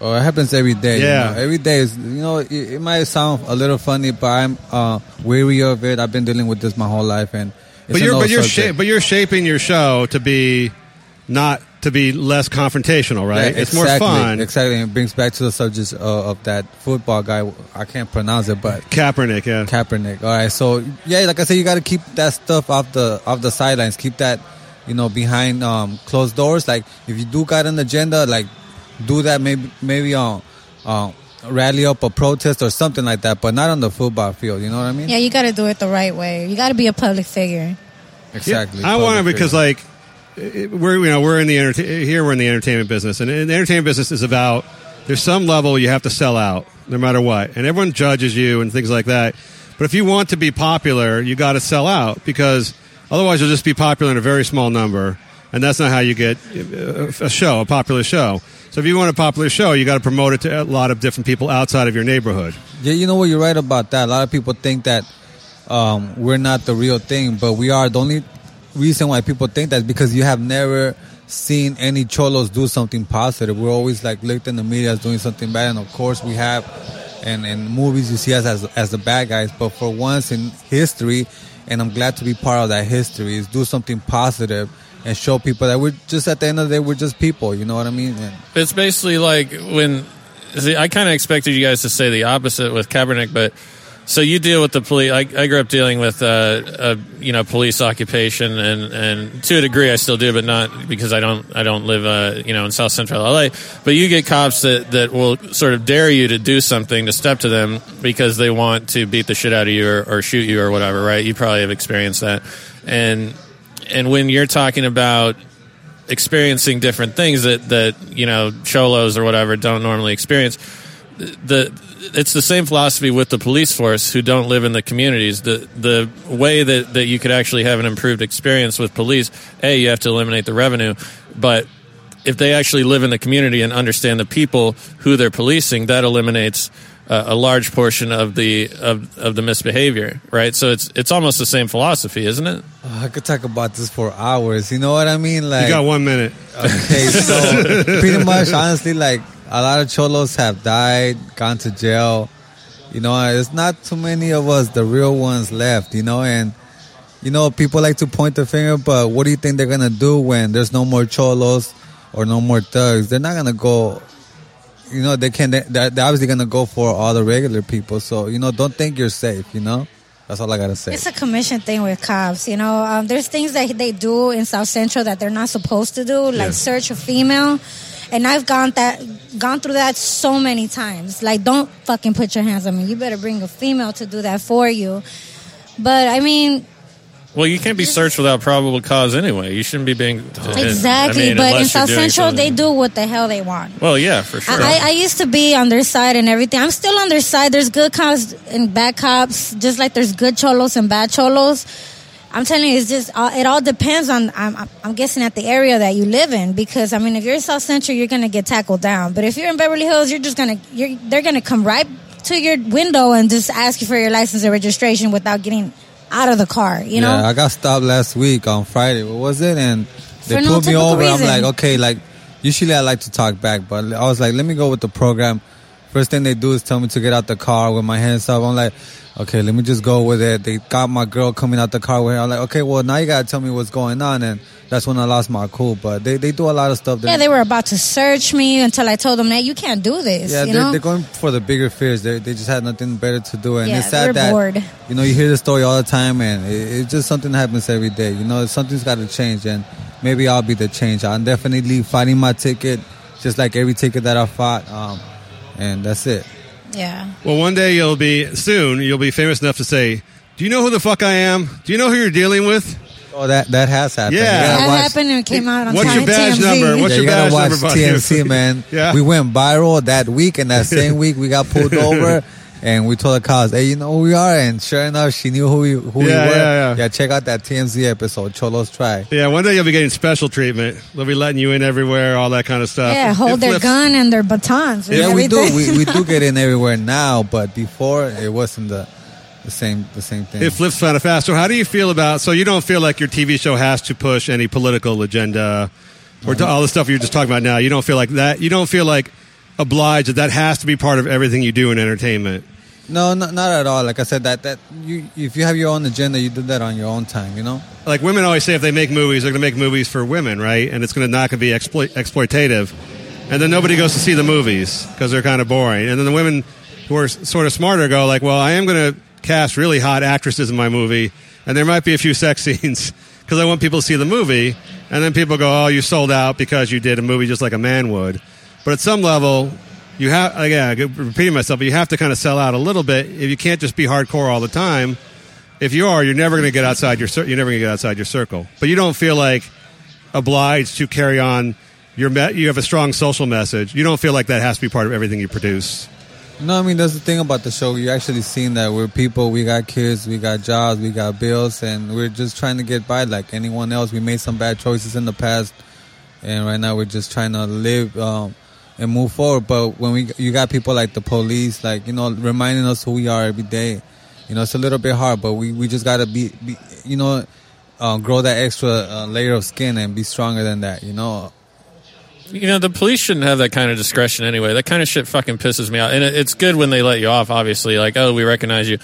Oh, it happens every day. you Yeah. know. every day is you know it, it might sound a little funny, but I'm uh, weary of it. I've been dealing with this my whole life, and But you're but you're subject. sha- but you're shaping your show to be not to be less confrontational, right? Yeah, it's more exactly, fun. Exactly, it brings back to the subject uh, of that football guy. I can't pronounce it, but Kaepernick, yeah, Kaepernick. All right, so yeah, like I said, you got to keep that stuff off the off the sidelines. Keep that, you know, behind um, closed doors. Like if you do got an agenda, like do that maybe maybe on. Uh, rally up a protest or something like that, but not on the football field. You know what I mean? yeah, you got to do it the right way. You got to be a public figure. Exactly. I want to because like it- we're you know we're in the enter- here we're in the entertainment business and the entertainment business is about there's some level you have to sell out no matter what and everyone judges you and things like that but if you want to be popular you got to sell out because otherwise you'll just be popular in a very small number and that's not how you get uh, a show a popular show so if you want a popular show you got to promote it to a lot of different people outside of your neighborhood Yeah, you know what? You're right about that. A lot of people think that um, we're not the real thing, but we are. The only reason why people think that is because you have never seen any cholos do something positive. We're always like looked in the media as doing something bad, and of course we have. And in movies, you see us as as the bad guys. But for once in history, and I'm glad to be part of that history, is do something positive and show people that we're just at the end of the day, we're just people. You know what I mean? And It's basically like when see, I kind of expected you guys to say the opposite with Kaepernick, but so you deal with the police. I, I grew up dealing with uh, a you know police occupation, and, and to a degree I still do, but not because I don't I don't live uh, you know in South Central LA. But you get cops that that will sort of dare you to do something to step to them because they want to beat the shit out of you or, or shoot you or whatever. Right? You probably have experienced that, and and when you're talking about experiencing different things that that you know cholos or whatever don't normally experience the it's the same philosophy with the police force who don't live in the communities the the way that that you could actually have an improved experience with police a you have to eliminate the revenue but if they actually live in the community and understand the people who they're policing that eliminates uh, a large portion of the of, of the misbehavior right so it's it's almost the same philosophy isn't it Oh, I could talk about this for hours. You know what I mean? Like you got one minute Okay, so *laughs* pretty much, honestly, like a lot of cholos have died, gone to jail. You know, it's not too many of us, the real ones, left. You know, and you know, people like to point the finger, but what do you think they're gonna do when there's no more cholos or no more thugs? They're not gonna go you know, they can. They're, they're obviously gonna go for all the regular people. So you know, don't think you're safe. You know, that's all I gotta say. It's a commission thing with cops. You know, um, there's things that they do in South Central that they're not supposed to do, like Yeah. search a female. And I've gone that gone through that so many times. Like, don't fucking put your hands on me. You better bring a female to do that for you. But I mean, Well, you can't be searched without probable cause anyway. You shouldn't be being exactly. I mean, but in South Central, something- they do what the hell they want. Well, yeah, for sure. I, I used to be on their side and everything. I'm still on their side. There's good cops and bad cops, just like there's good cholos and bad cholos. I'm telling you, it's just uh, it all depends on. I'm, I'm- guessing at the area that you live in because I mean, if you're in South Central, you're gonna get tackled down. But if you're in Beverly Hills, you're just gonna you're they're gonna come right to your window and just ask you for your license and registration without getting out of the car. You know, yeah, I got stopped last week on Friday. What was it? And they For no pulled me over. reason. I'm like, okay, like usually I like to talk back, but I was like, let me go with the program. First thing they do is tell me to get out the car with my hands up. I'm like, okay, let me just go with it. They got my girl coming out the car with her. I'm like, okay, well now you gotta tell me what's going on, and that's when I lost my cool. But they, they do a lot of stuff. that- yeah, they were about to search me until I told them that you can't do this. Yeah, they're, they're going for the bigger fears. They they just had nothing better to do, and Yeah, it's sad that bored. you know you hear the story all the time, and it, it's just something that happens every day. You know, something's got to change, and maybe I'll be the change. I'm definitely fighting my ticket, just like every ticket that I fought, um, and that's it. yeah. Well, one day you'll be soon. You'll be famous enough to say, "Do you know who the fuck I am? Do you know who you're dealing with?" Oh, that that has happened. Yeah. You That watch- happened and it came out on What's your badge TMZ. number? What's yeah, your you gotta badge watch number, buddy? TMC, man. *laughs* Yeah. We went viral that week, and that same week we got pulled *laughs* over, and we told the cops, "Hey, you know who we are?" And sure enough, she knew who we who we were. Yeah, yeah, yeah. check out that TMZ episode, Cholos Try. Yeah, one day you'll be getting special treatment. They'll be letting you in everywhere, all that kind of stuff. Yeah, It hold their flips- gun and their batons. and Yeah, we do. We, we do get in *laughs* everywhere now, but before it wasn't the the same the same thing. It flips kind of fast. So, how do you feel about? So, you don't feel like your TV show has to push any political agenda, or to, all the stuff you're just talking about now. You don't feel like that. You don't feel like obliged that that has to be part of everything you do in entertainment. No, not, not at all. Like I said, that that you if you have your own agenda, you do that on your own time. You know. Like women always say, if they make movies, they're going to make movies for women, right? And it's going to not going to be exploit, exploitative. And then nobody goes to see the movies because they're kind of boring. And then the women who are sort of smarter go like, well, I am going to cast really hot actresses in my movie, and there might be a few sex *laughs* scenes because I want people to see the movie. And then people go, oh, you sold out because you did a movie just like a man would. But at some level, you have again, I repeating myself, but you have to kind of sell out a little bit. If you can't just be hardcore all the time, if you are, you're never going to get outside your you're never going to get outside your circle. But you don't feel like obliged to carry on your me- you have a strong social message. You don't feel like that has to be part of everything you produce. No, I mean that's the thing about the show. You're actually seeing that we're people. We got kids, we got jobs, we got bills, and we're just trying to get by like anyone else. We made some bad choices in the past, and right now we're just trying to live um, and move forward. But when we you got people like the police, like you know, reminding us who we are every day. You know, it's a little bit hard, but we, we just gotta be, be you know, uh, grow that extra uh, layer of skin and be stronger than that. You know, You know, the police shouldn't have that kind of discretion anyway. That kind of shit fucking pisses me out. And it, it's good when they let you off, obviously. Like, oh, we recognize you.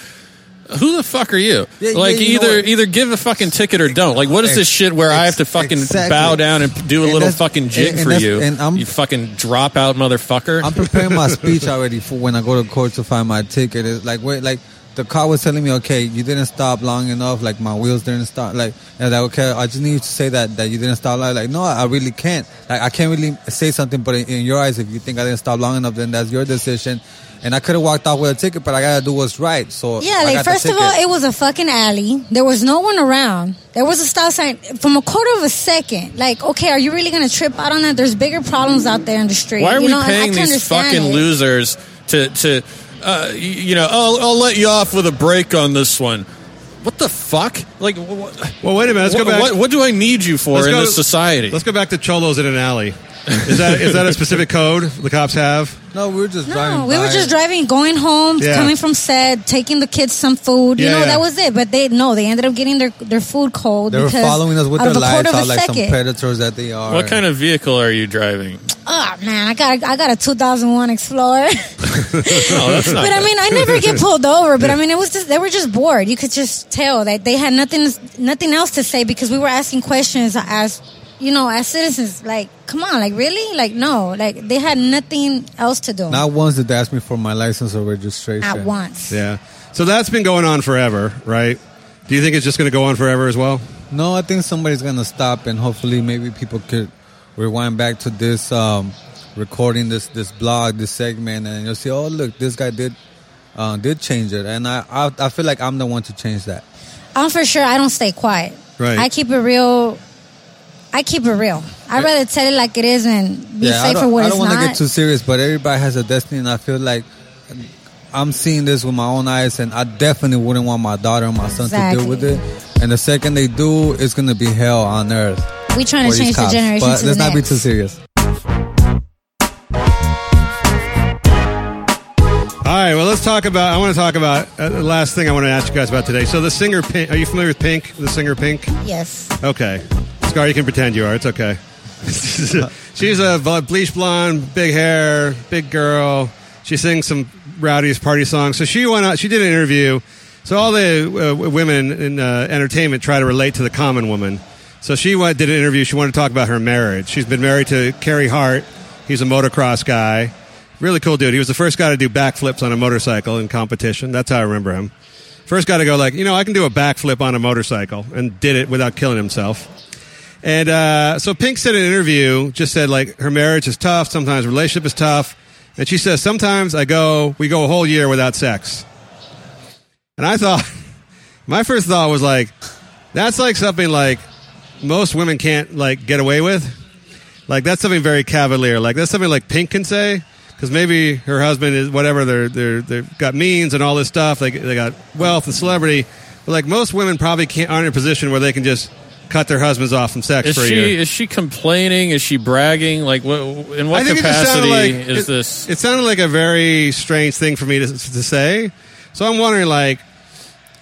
Who the fuck are you? Yeah, yeah, like, you either either give a fucking ticket or don't. Like, what is this shit where I have to fucking Exactly. bow down and do a And little fucking jig and- and for you? and I'm- you fucking drop out motherfucker. I'm preparing my *laughs* speech already for when I go to court to find my ticket. It's like wait, like the car was telling me, okay, you didn't stop long enough. Like my wheels didn't stop. Like and like okay, I just need you to say that that you didn't stop. Like, like no, I really can't. Like I can't really say something. But in, in your eyes, if you think I didn't stop long enough, then that's your decision. And I could have walked off with a ticket, but I gotta do what's right. So Yeah, I like got the first of all, it was a fucking alley. There was no one around. There was a stop sign from a quarter of a second. Like, okay, are you really gonna trip out on that? There's bigger problems out there in the street. Why are you we know, paying these fucking it. losers to to uh, you know? I'll, I'll let you off with a break on this one. What the fuck? Like, what, Well, wait a minute. Let's what, go back. What, what do I need you for Let's in go- this society? Let's go back to cholos in an alley. Is that is that a specific code the cops have? No, we were just No, we were just driving, going home, Yeah. coming from set, taking the kids some food. You Yeah, know, yeah. that was it. But they no, they ended up getting their their food cold. They were because following us with out their of a quarter lights of a out like some second. predators that they are. What kind of vehicle are you driving? Oh man, I got I got a 2001 Explorer. *laughs* Oh, that's not but I mean, I never get *laughs* pulled over. But I mean, it was just they were just bored. You could just tell that they had nothing nothing else to say because we were asking questions as you know, as citizens, like, come on, like, really? Like, no, like, they had nothing else to do. Not once did they ask me for my license or registration. At once. Yeah. So that's been going on forever, right? Do you think it's just going to go on forever as well? No, I think somebody's gonna stop, and hopefully, maybe people could rewind back to this um, recording, this this blog, this segment, and you'll see, oh, look, this guy did uh, did change it, and I, I I feel like I'm the one to change that. I'm for sure. I don't stay quiet. Right. I keep it real. I keep it real. I'd rather tell it like it is and be yeah, safe for don't, what I it's don't want to not. get too serious, but everybody has a destiny, and I feel like I'm seeing this with my own eyes, and I definitely wouldn't want my daughter and my son to deal with it. And the second they do, it's gonna be hell on earth. we trying to for these change the generation But to let's the not be too serious. All right, well, let's talk about. I want to talk about uh, the last thing I want to ask you guys about today. So, the singer Pink. Are you familiar with Pink? The singer Pink. Yes. Okay, Scar, you can pretend you are. It's okay. *laughs* She's a bleach blonde, big hair, big girl. She sings some rowdy party songs. So she went out. She did an interview. So all the uh, women in uh, entertainment try to relate to the common woman. So she went, did an interview. She wanted to talk about her marriage. She's been married to Carey Hart. He's a motocross guy. Really cool dude. He was the first guy to do backflips on a motorcycle in competition. That's how I remember him. First guy to go like, you know, I can do a backflip on a motorcycle, and did it without killing himself. And uh, so Pink said in an interview, just said like her marriage is tough. Sometimes relationship is tough, and she says sometimes I go, we go a whole year without sex. And I thought, *laughs* my first thought was like, that's like something like most women can't like get away with. Like that's something very cavalier. Like that's something like Pink can say because maybe her husband is whatever they're they're they've got means and all this stuff. They they got wealth and celebrity. But like most women probably can't aren't in a position where they can just cut their husbands off from sex Is for a she year. is she complaining? Is she bragging? Like, what, in what I think it just capacity like is it, this? It sounded like a very strange thing for me to, to say. So I'm wondering, like,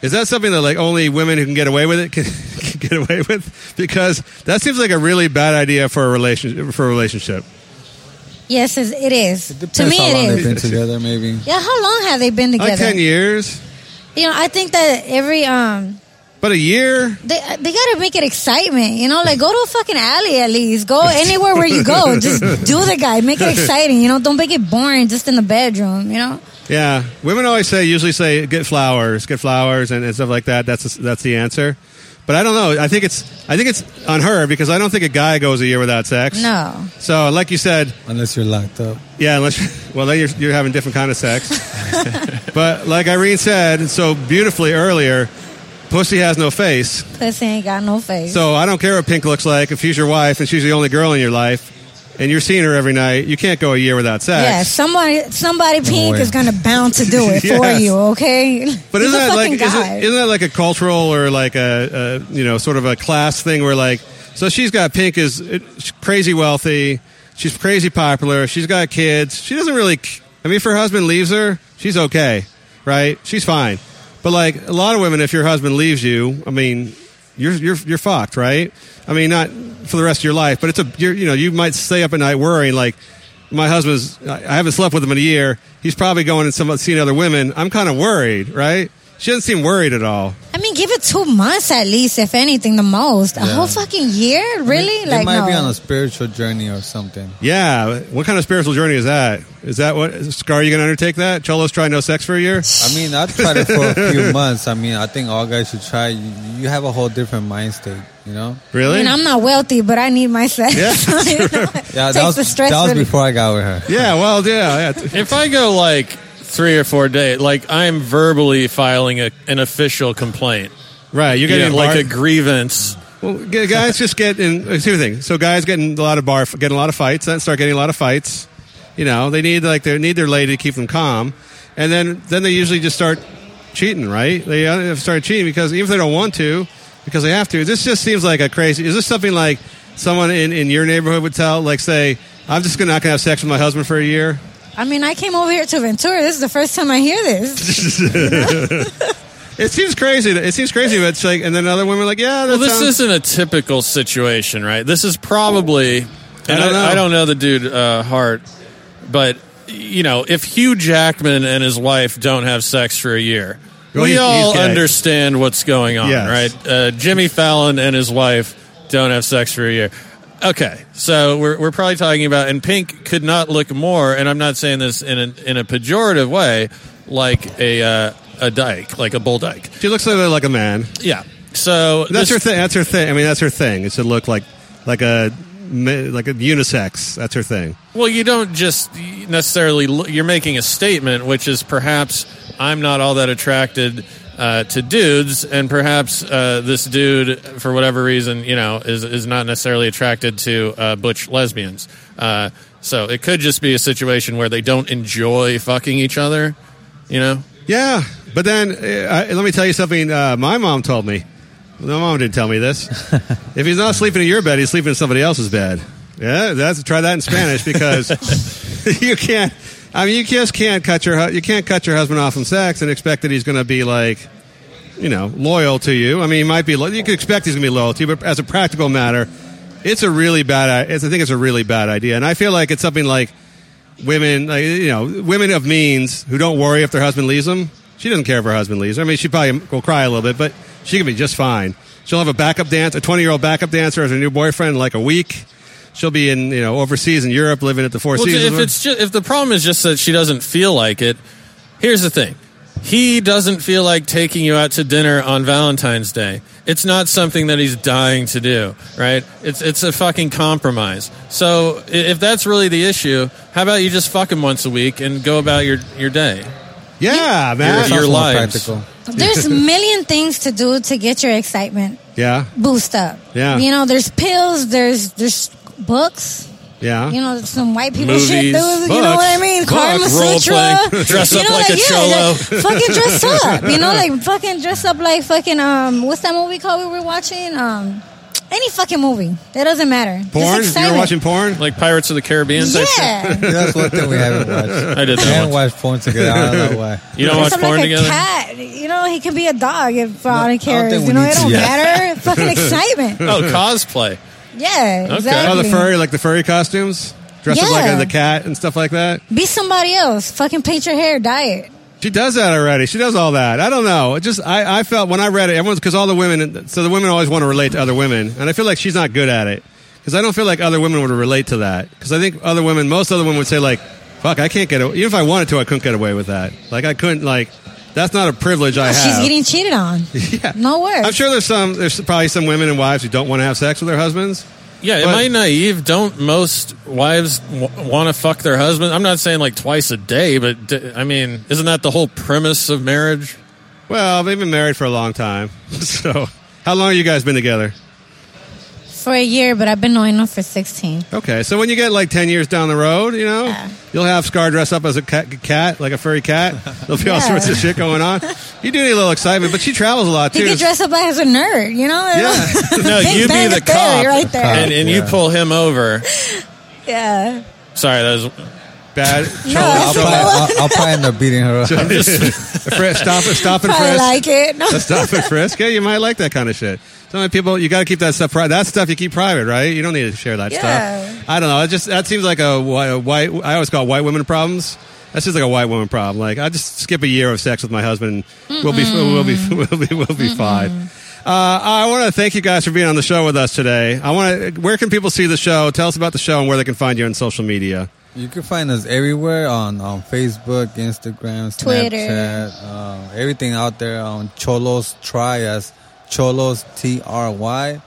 is that something that like only women who can get away with it can, *laughs* can get away with? Because that seems like a really bad idea for a relation for a relationship. Yes, it's- it is. to Depends me, how long it they've been together, maybe. Yeah, how long have they been together? Like ten years, You know, I think that every um, but a year. they they gotta make it excitement. You know, like go to a fucking alley at least. Go anywhere where you go. *laughs* Just do the guy. Make it exciting. You know, don't make it boring just in the bedroom. You know. Yeah, women always say, usually say, get flowers, get flowers, and, and stuff like that. That's that's the answer. But I don't know. I think it's I think it's on her because I don't think a guy goes a year without sex. No. So, like you said, Unless you're locked up. yeah, unless *laughs* well, then you're you're having different kind of sex. *laughs* but like Irene said so beautifully earlier, pussy has no face. Pussy ain't got no face. So I don't care what Pink looks like. If she's your wife and she's the only girl in your life, and you're seeing her every night, you can't go a year without sex. yeah, somebody somebody pink way. is gonna bound to do *laughs* it for you. Okay. But He's isn't that like isn't, isn't that like a cultural or like a, a you know sort of a class thing where like so she's got Pink is uh, crazy wealthy, she's crazy popular, she's got kids, she doesn't really. I mean, if her husband leaves her, she's okay, right? She's fine. But like a lot of women, if your husband leaves you, I mean, you're you're you're fucked, right? I mean, not for the rest of your life, but it's a you know you might stay up at night worrying like my husband's I I haven't slept with him in a year. He's probably going and some seeing other women. I'm kind of worried, right? She doesn't seem worried at all. I mean, give it two months at least, if anything, the most. A Yeah. whole fucking year, really? They like might no. be on a spiritual journey or something. Yeah, what kind of spiritual journey is that? Is that what Scar? Are you gonna undertake that? Cholos try no sex for a year? I mean, I tried it for a few *laughs* months. I mean, I think all guys should try. You, you have a whole different mind state, you know? Really? I mean, I'm not wealthy, but I need my sex. *laughs* You know? Yeah, Takes that was, the stress that was really- before I got with her. Yeah, well, Yeah. yeah. if I go like three or four days, like I'm verbally filing a, an official complaint. Right, you're getting know, like bar- a grievance. Well, guys just get in. Here's the thing. So guys getting a lot of bar, getting a lot of fights. Then start getting a lot of fights. You know, they need like they need their lady to keep them calm, and then then they usually just start cheating. Right? They uh, start cheating because even if they don't want to, because they have to. This just seems like a crazy. Is this something like someone in, in your neighborhood would tell? Like, say, I'm just gonna not gonna have sex with my husband for a year. I mean, I came over here to Ventura. This is the first time I hear this. *laughs* *laughs* It seems crazy. It seems crazy, but it's like, and then other women are like, yeah, that Well, this sounds- isn't a typical situation, right? This is probably. And I don't know. I don't know the dude uh, Hart, but you know, if Hugh Jackman and his wife don't have sex for a year, Well, we he's- all he's gay. understand what's going on, Yes. right? Uh, Jimmy Fallon and his wife don't have sex for a year. Okay, so we're we're probably talking about, and Pink could not look more, and I'm not saying this in a, in a pejorative way, like a uh, a dyke, like a bull dyke. She looks like, like a man. Yeah. So That's this- her thing. That's her thing. I mean, that's her thing. Is to look like like a like a unisex. That's her thing. Well, you don't just necessarily. Look, you're making a statement, which is perhaps I'm not all that attracted uh, to dudes, and perhaps uh, this dude, for whatever reason, you know, is is not necessarily attracted to uh, butch lesbians. Uh, so it could just be a situation where they don't enjoy fucking each other. You know. Yeah, but then uh, I- let me tell you something. Uh, my mom told me. My mom didn't tell me this. *laughs* if he's not sleeping in your bed, he's sleeping in somebody else's bed. Yeah, that's try that in Spanish because *laughs* *laughs* you can't. I mean, you just can't cut your you can't cut your husband off from sex and expect that he's going to be like, you know, loyal to you. I mean, he might be. lo- You could expect he's going to be loyal to you, but as a practical matter, it's a really bad. i- think it's a really bad idea, and I feel like it's something like women, like, you know, women of means who don't worry if their husband leaves them. She doesn't care if her husband leaves her. I mean, she probably will cry a little bit, but she can be just fine. She'll have a backup dance, a 20 year old backup dancer as her new boyfriend in like a week. She'll be in, you know, overseas in Europe living at the Four Well, Seasons. if it's just, if the problem is just that she doesn't feel like it, here's the thing: he doesn't feel like taking you out to dinner on Valentine's Day. It's not something that he's dying to do, right? It's it's a fucking compromise. So if that's really the issue, how about you just fuck him once a week and go about your your day? Yeah, man. Your, your lives. There's a *laughs* million things to do to get your excitement yeah, boost up. Yeah. You know, there's pills, there's there's books. yeah. You know, some white people Movies, shit. Dude, you know what I mean? books, Karma role Sutra. playing, *laughs* dress you up know, like a yeah, cholo. like, fucking dress *laughs* up. You know, like fucking dress up like fucking um. What's that movie called we were watching? Um, any fucking movie. That doesn't matter. Porn? You were excitement. watching porn? Like Pirates of the Caribbean? Yeah. *laughs* That's one thing we haven't watched. I did We that haven't once. watched porn together. I don't know why. You don't Dress watch up porn like together? a cat. You know, he can be a dog if all he cares. think we You know, it don't Yeah. matter. Fucking excitement. Oh, cosplay. Yeah, Okay. exactly. Oh, the furry, like the furry costumes, dress up like Yeah. a, the cat and stuff like that. Be somebody else. Fucking paint your hair, dye it. She does that already. She does all that. I don't know. It just I, I felt when I read it, everyone's because all the women. So the women always want to relate to other women, and I feel like she's not good at it because I don't feel like other women would relate to that. Because I think other women, most other women would say like, "Fuck, I can't get away. even if I wanted to, I couldn't get away with that. Like I couldn't like that's not a privilege I have." She's getting cheated on. *laughs* yeah. No words. I'm sure there's some there's probably some women and wives who don't want to have sex with their husbands. Yeah, am I naive? Don't most wives w- want to fuck their husband? I'm not saying like twice a day, but d- I mean, isn't that the whole premise of marriage? Well, they've been married for a long time. *laughs* So, how long have you guys been together? For a year, but I've been knowing him for 16. Okay, so when you get like ten years down the road, you know, you'll have Scar dress up as a cat, cat like a furry cat. *laughs* There'll be all Yeah. sorts of shit going on. You do need a little excitement, but she travels a lot He too. could dress up like as a nerd, you know? Yeah. *laughs* No, you be the cop, right there. and, and you pull him over. *laughs* Yeah. Sorry, that was Bad. No, I'll, probably, I'll, I'll probably end up beating her up. I'm just stop it, stop and probably frisk. like it. No. Stop and frisk. Yeah, you might like that kind of shit. So many people, you got to keep that stuff private. That stuff you keep private, right? You don't need to share that Yeah. stuff. I don't know. It just that seems like a white, a white. I always call it white women problems. That's just like a white woman problem. Like I just skip a year of sex with my husband. *laughs* We'll be we'll be we'll be we'll be fine. Uh, I want to thank you guys for being on the show with us today. I want to. Where can people see the show? Tell us about the show and where they can find you on social media. You can find us everywhere on, on Facebook, Instagram, Twitter. Snapchat, um, everything out there on Cholos Try as Cholos T R Y,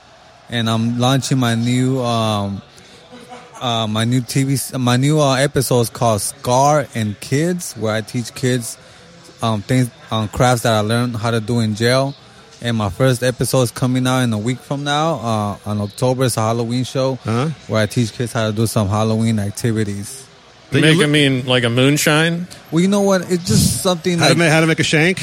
and I'm launching my new um, uh, my new TV my new uh, episodes called Scar and Kids, where I teach kids um, things on crafts that I learned how to do in jail. And my first episode is coming out in a week from now. Uh, on October, it's a Halloween show Huh? where I teach kids how to do some Halloween activities. That make look- him mean like a moonshine. Well, you know what? It's just something How like to make, how to make a shank?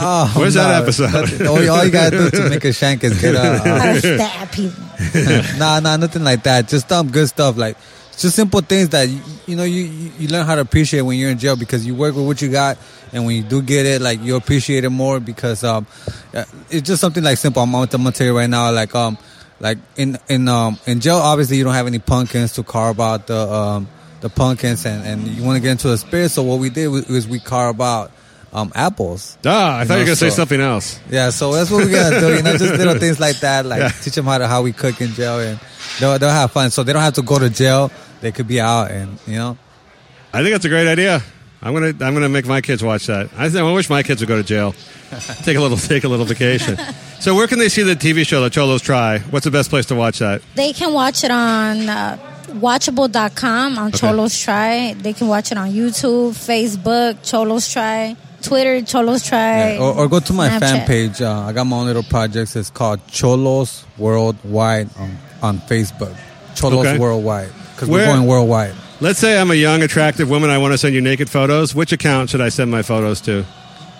oh, *laughs* *laughs* Where's that episode? nothing- all, all you gotta do to make a shank is get *laughs* a. How Uh, to stab people. nah, nah, nothing like that. Just um, good stuff like just simple things that you, you know you, you you learn how to appreciate when you're in jail because you work with what you got, and when you do get it, like you appreciate it more because um, uh, it's just something like simple. I'm, I'm gonna tell you right now, like um, like in in um in jail, obviously you don't have any pumpkins to carve out the um the pumpkins and and you want to get into the spirit. So what we did was, was we carve out um, apples. Ah, I You thought you were going to say something else. Yeah, so that's what we're gonna do. You know, just little *laughs* things like that, like Yeah. teach them how to how we cook in jail, and they'll they'll have fun. So they don't have to go to jail. They could be out, and you know. I think that's a great idea. I'm gonna I'm gonna make my kids watch that. I, think, I wish my kids would go to jail. *laughs* take a little take a little vacation. so where can they see the TV show, The Cholos Try? What's the best place to watch that? They can watch it on uh, watchable.com on Okay. Cholos Try. They can watch it on YouTube, Facebook, Cholos Try, Twitter, Cholos Try. Or, or go to my fan page. Uh, I got my own little projects. It's called Cholos Worldwide on, on Facebook. Cholos Okay. Worldwide because we're going worldwide. Let's say I'm a young, attractive woman. I want to send you naked photos. Which account should I send my photos to?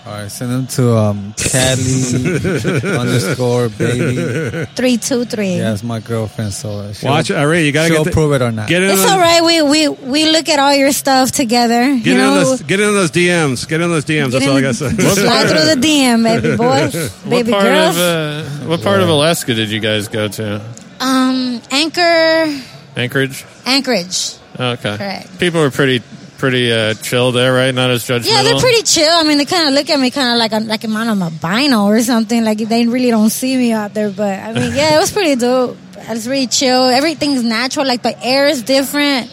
All right, send them to um, Cali *laughs* underscore baby. Three two three. Yeah, it's my girlfriend. So uh, she'll- Watch it, Irene. You gotta she'll get the- prove it or not. Get in It's on- all right. We we we look at all your stuff together. Get you in, know, those, get in those DMs. Get in those DMs. That's Get all I gotta say. slide through the DM, baby boy, *laughs* baby what part girls. of uh, what part of Alaska did you guys go to? um, Anchor, Anchorage. Anchorage. Okay. Correct. People were pretty pretty uh, chill there, right? Not as judgmental. Yeah, they're pretty chill. I mean, they kind of look at me kind of like I'm like I'm on a bino or something. Like they really don't see me out there. But I mean, *laughs* yeah, it was pretty dope. It's really chill. Everything's natural. Like the air is different.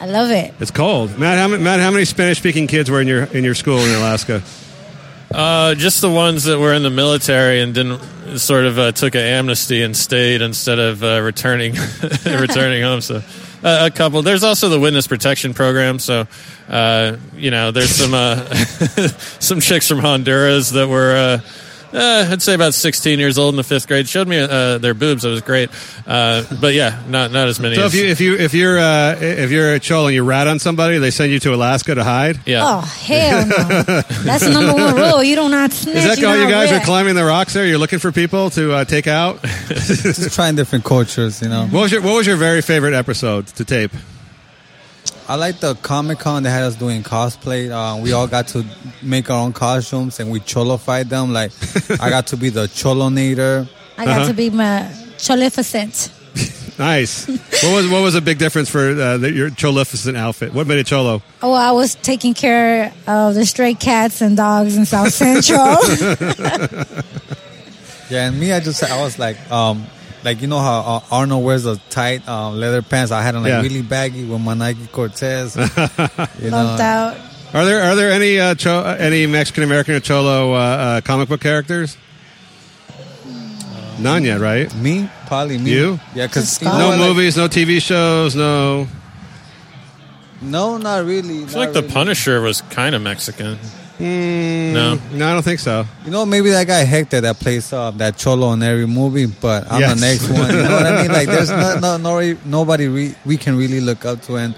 I love it. It's cold. Matt, how, many- Matt, how many Spanish-speaking kids were in your in your school in Alaska? Uh, just the ones that were in the military and didn't sort of uh, took an amnesty and stayed instead of uh, returning *laughs* returning home. So uh, a couple. There's also the witness protection program. So uh, you know, there's some uh, *laughs* some chicks from Honduras that were. Uh, I'd say about 16 years old in the fifth grade. Showed me uh, their boobs. It was great. Uh, but yeah, not not as many. So as, if you if you if you're uh, if you're a cholo and you rat on somebody, they send you to Alaska to hide. yeah. Oh hell no! That's the number one rule. You do not snitch. Is that you how you not guys are climbing the rocks there? You're looking for people to uh, take out. *laughs* Just trying different cultures, you know. What was your What was your very favorite episode to tape? I like the Comic Con they had us doing cosplay. Uh, we all got to make our own costumes and we cholofied them. Like I got to be the cholonator. I got Uh-huh. to be my cholificent. Nice. what was What was a big difference for uh, the, your cholificent outfit? What made it cholo? Oh, I was taking care of the stray cats and dogs in South Central. *laughs* Yeah, and me, I just I was like, um, like you know how uh, Arnold wears the tight um, leather pants. I had them like Yeah. really baggy with my Nike Cortez. *laughs* you Lumped know, out. Are there Are there any uh, cho- uh, any Mexican American or cholo uh, uh, comic book characters? None yet, right? me, probably me. You? Yeah, because No movies, no TV shows, no. No, not really. I feel like the Punisher was kind of Mexican. Mm, No. no, I don't think so. You know, maybe that guy Hector that plays uh, that cholo in every movie, but I'm Yes. the next one. You know what I mean? Like, there's no, no, *laughs* no nobody re- we can really look up to, and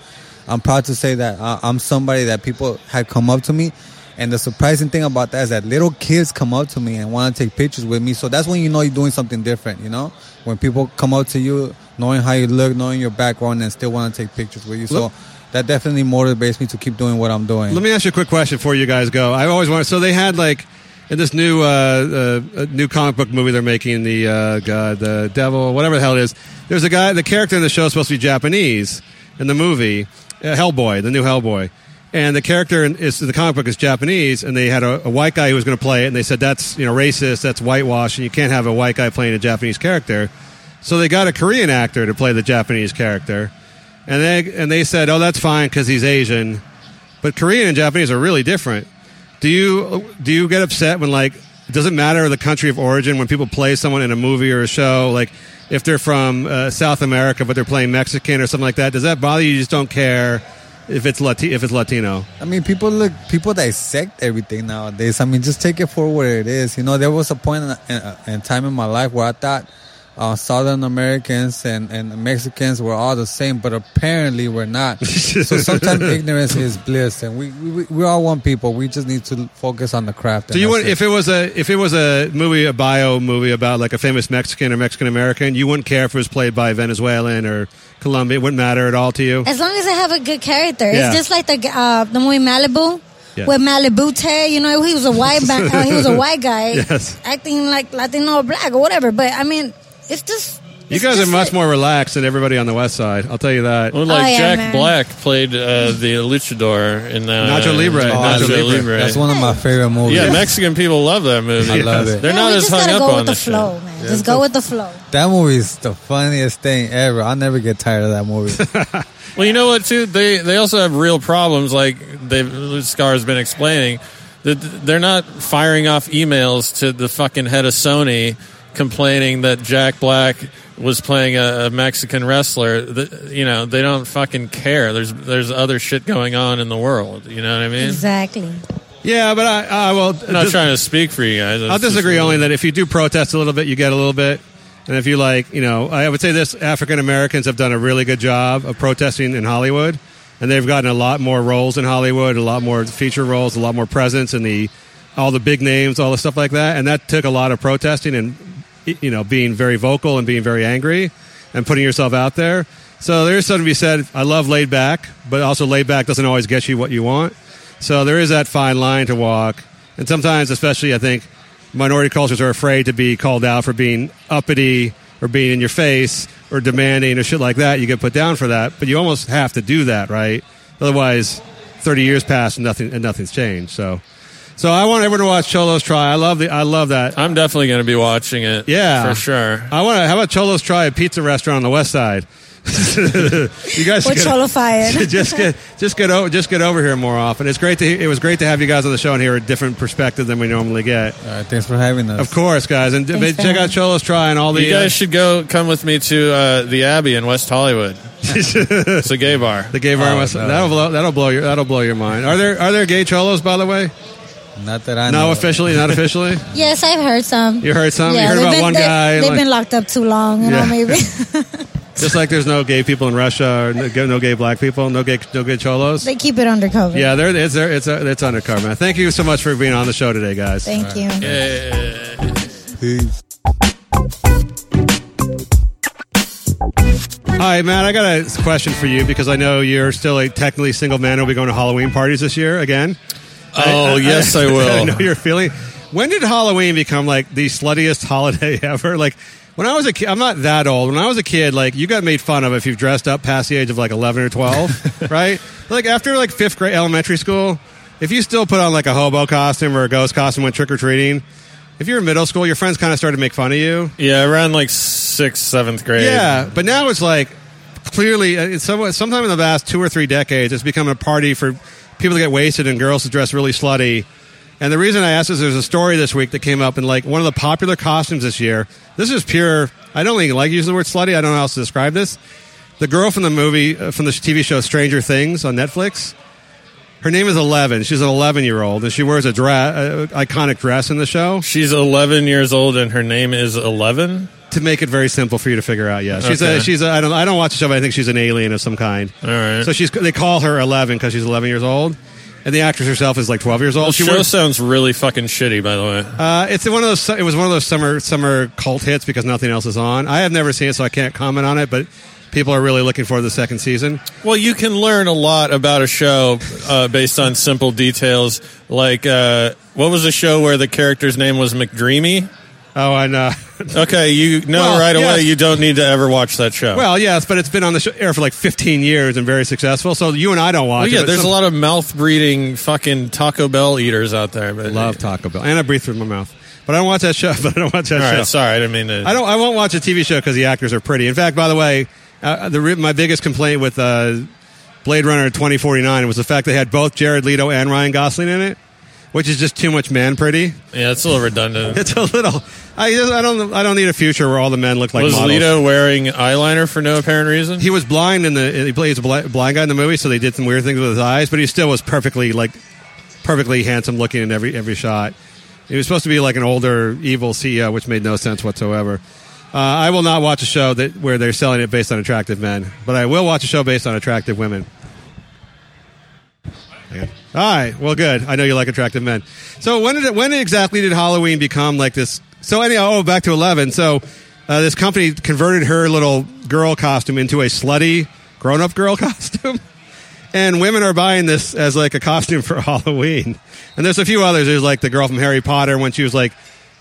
I'm proud to say that uh, I'm somebody that people had come up to me. And the surprising thing about that is that little kids come up to me and want to take pictures with me. So that's when you know you're doing something different. You know, when people come up to you, knowing how you look, knowing your background, and still want to take pictures with you. So Look- that definitely motivates me to keep doing what I'm doing. Let me ask you a quick question before you guys go. I always wanted. So they had like in this new uh, uh, new comic book movie they're making, the uh, God, the Devil, whatever the hell it is. There's a guy. The character in the show is supposed to be Japanese in the movie, uh, Hellboy, the new Hellboy. And the character in, is the comic book is Japanese, and they had a, a white guy who was going to play it, and they said that's you know racist, that's whitewash, and you can't have a white guy playing a Japanese character. So they got a Korean actor to play the Japanese character, and they and they said, oh, that's fine because he's Asian. But Korean and Japanese are really different. Do you do you get upset when like it doesn't matter the country of origin when people play someone in a movie or a show like if they're from uh, South America but they're playing Mexican or something like that? Does that bother you? You just don't care if it's Lati- if it's Latino. I mean, people look, people dissect everything nowadays. I mean, just take it for what it is. You know, there was a point in, in, in time in my life where I thought uh, Southern Americans and, and Mexicans were all the same, but apparently we're not. *laughs* so sometimes ignorance is bliss, and we, we we all one people. We just need to focus on the craft. So you that's would if it was a if it was a movie a bio movie about like a famous Mexican or Mexican American, you wouldn't care if it was played by a Venezuelan or Colombian. It wouldn't matter at all to you. As long as they have a good character. Yeah. It's just like the uh, the movie Malibu. Yeah. With Malibu Tay, you know, he was a white ba- uh, he was a white guy *laughs* Yes. acting like Latino or black or whatever. But I mean, it's just You guys are much more relaxed than everybody on the West Side. I'll tell you that. Well, like Jack Black played uh, the luchador in uh, Nacho Libre. in Nacho Nacho Libre. Libre. That's one of my favorite movies. Yeah, Mexican people love that movie. I love it. They're Yeah, not we as just hung gotta up go on with the this flow, shit. man. Just go with the flow. That movie is the funniest thing ever. I'll never get tired of that movie. *laughs* Well, you know what? Too they they also have real problems. Like they've Scar's been explaining that they're not firing off emails to the fucking head of Sony complaining that Jack Black was playing a, a Mexican wrestler. The, you know they don't fucking care. There's there's other shit going on in the world. You know what I mean? Exactly. Yeah, but I, I will. I'm not trying to speak for you guys. I'll disagree only that if you do protest a little bit, you get a little bit. And if you like, you know, I would say this African Americans have done a really good job of protesting in Hollywood. And they've gotten a lot more roles in Hollywood, a lot more feature roles, a lot more presence in the all the big names, all the stuff like that. And that took a lot of protesting and you know, being very vocal and being very angry and putting yourself out there. So there is something to be said. I love laid back, but also laid back doesn't always get you what you want. So there is that fine line to walk. And sometimes, especially, I think minority cultures are afraid to be called out for being uppity or being in your face or demanding or shit like that. You get put down for that, but you almost have to do that, right? Otherwise, 30 years pass and nothing and nothing's changed. So, so I want everyone to watch Cholos Try. I love the I love that. I'm definitely going to be watching it. Yeah, for sure. I want to. How about Cholos Try a pizza restaurant on the west side? *laughs* you guys We're should- cholified. *laughs* just get just get over just get over here more often. It's great to it was great to have you guys on the show and hear a different perspective than we normally get. All right, thanks for having us. Of course, guys, and Thanks check out Cholos Try and all the. you guys uh, should go come with me to uh, the Abbey in West Hollywood. *laughs* it's a gay bar. the gay bar Oh, must- no. that'll blow that'll blow your that'll blow your mind. Are there are there gay cholos by the way? Not that I know. No, of. officially, not officially. *laughs* Yes, I've heard some. You heard some? You Yeah, heard they've about been- one they- guy, They've like- been locked up too long. You Yeah. know, maybe. *laughs* *laughs* Just like there's no gay people in Russia, or no, no gay black people, no gay no gay cholos. they keep it undercover. Yeah, there it's there it's it's undercover. Man. Thank you so much for being on the show today, guys. Thank you. Peace. Hi, Matt. I got a question for you because I know you're still a technically single man who'll be going to Halloween parties this year again. Oh, yes, I will. *laughs* I know you're feeling. When did Halloween become like the sluttiest *laughs* holiday ever? Like when I was a kid, I'm not that old. When I was a kid, like you got made fun of if you've dressed up past the age of like 11 or 12, *laughs* right? Like after like fifth grade elementary school, if you still put on like a hobo costume or a ghost costume went trick or treating, if you're in middle school, your friends kind of started to make fun of you. Yeah, around like sixth, seventh grade. Yeah, but now it's like clearly, uh, it's somewhat, sometime in the past two or three decades, it's become a party for people get wasted and girls dress really slutty. And the reason I asked is there's a story this week that came up in like one of the popular costumes this year. This is pure. I don't even like using the word slutty. I don't know how else to describe this. The girl from the movie, uh, from the TV show Stranger Things on Netflix. Her name is Eleven. She's an 11 year old, and she wears a dress, uh, iconic dress in the show. She's 11 years old and her name is 11. To make it very simple for you to figure out, yeah, she's a she's a, I don't I don't watch the show, but I think she's an alien of some kind. All right. So she's they call her 11 because she's 11 years old, and the actress herself is like 12 years old. the she show wears, sounds really fucking shitty, by the way. uh, it's one of those. It was one of those summer summer cult hits because nothing else is on. I have never seen it, so I can't comment on it. But people are really looking for the second season. Well, you can learn a lot about a show uh, based on simple details. Like, uh, what was the show where the character's name was McDreamy? Oh, I know. *laughs* Okay, you know Well, right away yes. you don't need to ever watch that show. Well, yes, but it's been on the show, air for like 15 years and very successful. So you and I don't watch Well, it. yeah, but there's some- a lot of mouth breeding fucking Taco Bell eaters out there. But love Taco Bell, and I breathe through my mouth. But I don't watch that show. *laughs* But I don't watch that All show. right, sorry, I didn't mean to. I don't. I won't watch a TV show because the actors are pretty. In fact, by the way, uh, the my biggest complaint with uh, Blade Runner 2049 was the fact they had both Jared Leto and Ryan Gosling in it, which is just too much man pretty. Yeah, it's a little redundant. *laughs* It's a little. I, just- I don't. I don't need a future where all the men look like was models. Leto wearing eyeliner for no apparent reason? He was blind in the. He plays a blind guy in the movie, so they did some weird things with his eyes, but he still was perfectly like perfectly handsome looking in every every shot. He was supposed to be like an older evil CEO, which made no sense whatsoever. Uh, I will not watch a show that where they're selling it based on attractive men, but I will watch a show based on attractive women. All right, well, good. I know you like attractive men. So when did it, when exactly did Halloween become like this? So anyhow, oh, back to eleven. So uh, this company converted her little girl costume into a slutty grown up girl *laughs* costume. And women are buying this as like a costume for *laughs* Halloween. And there's a few others. There's like the girl from Harry Potter when she was like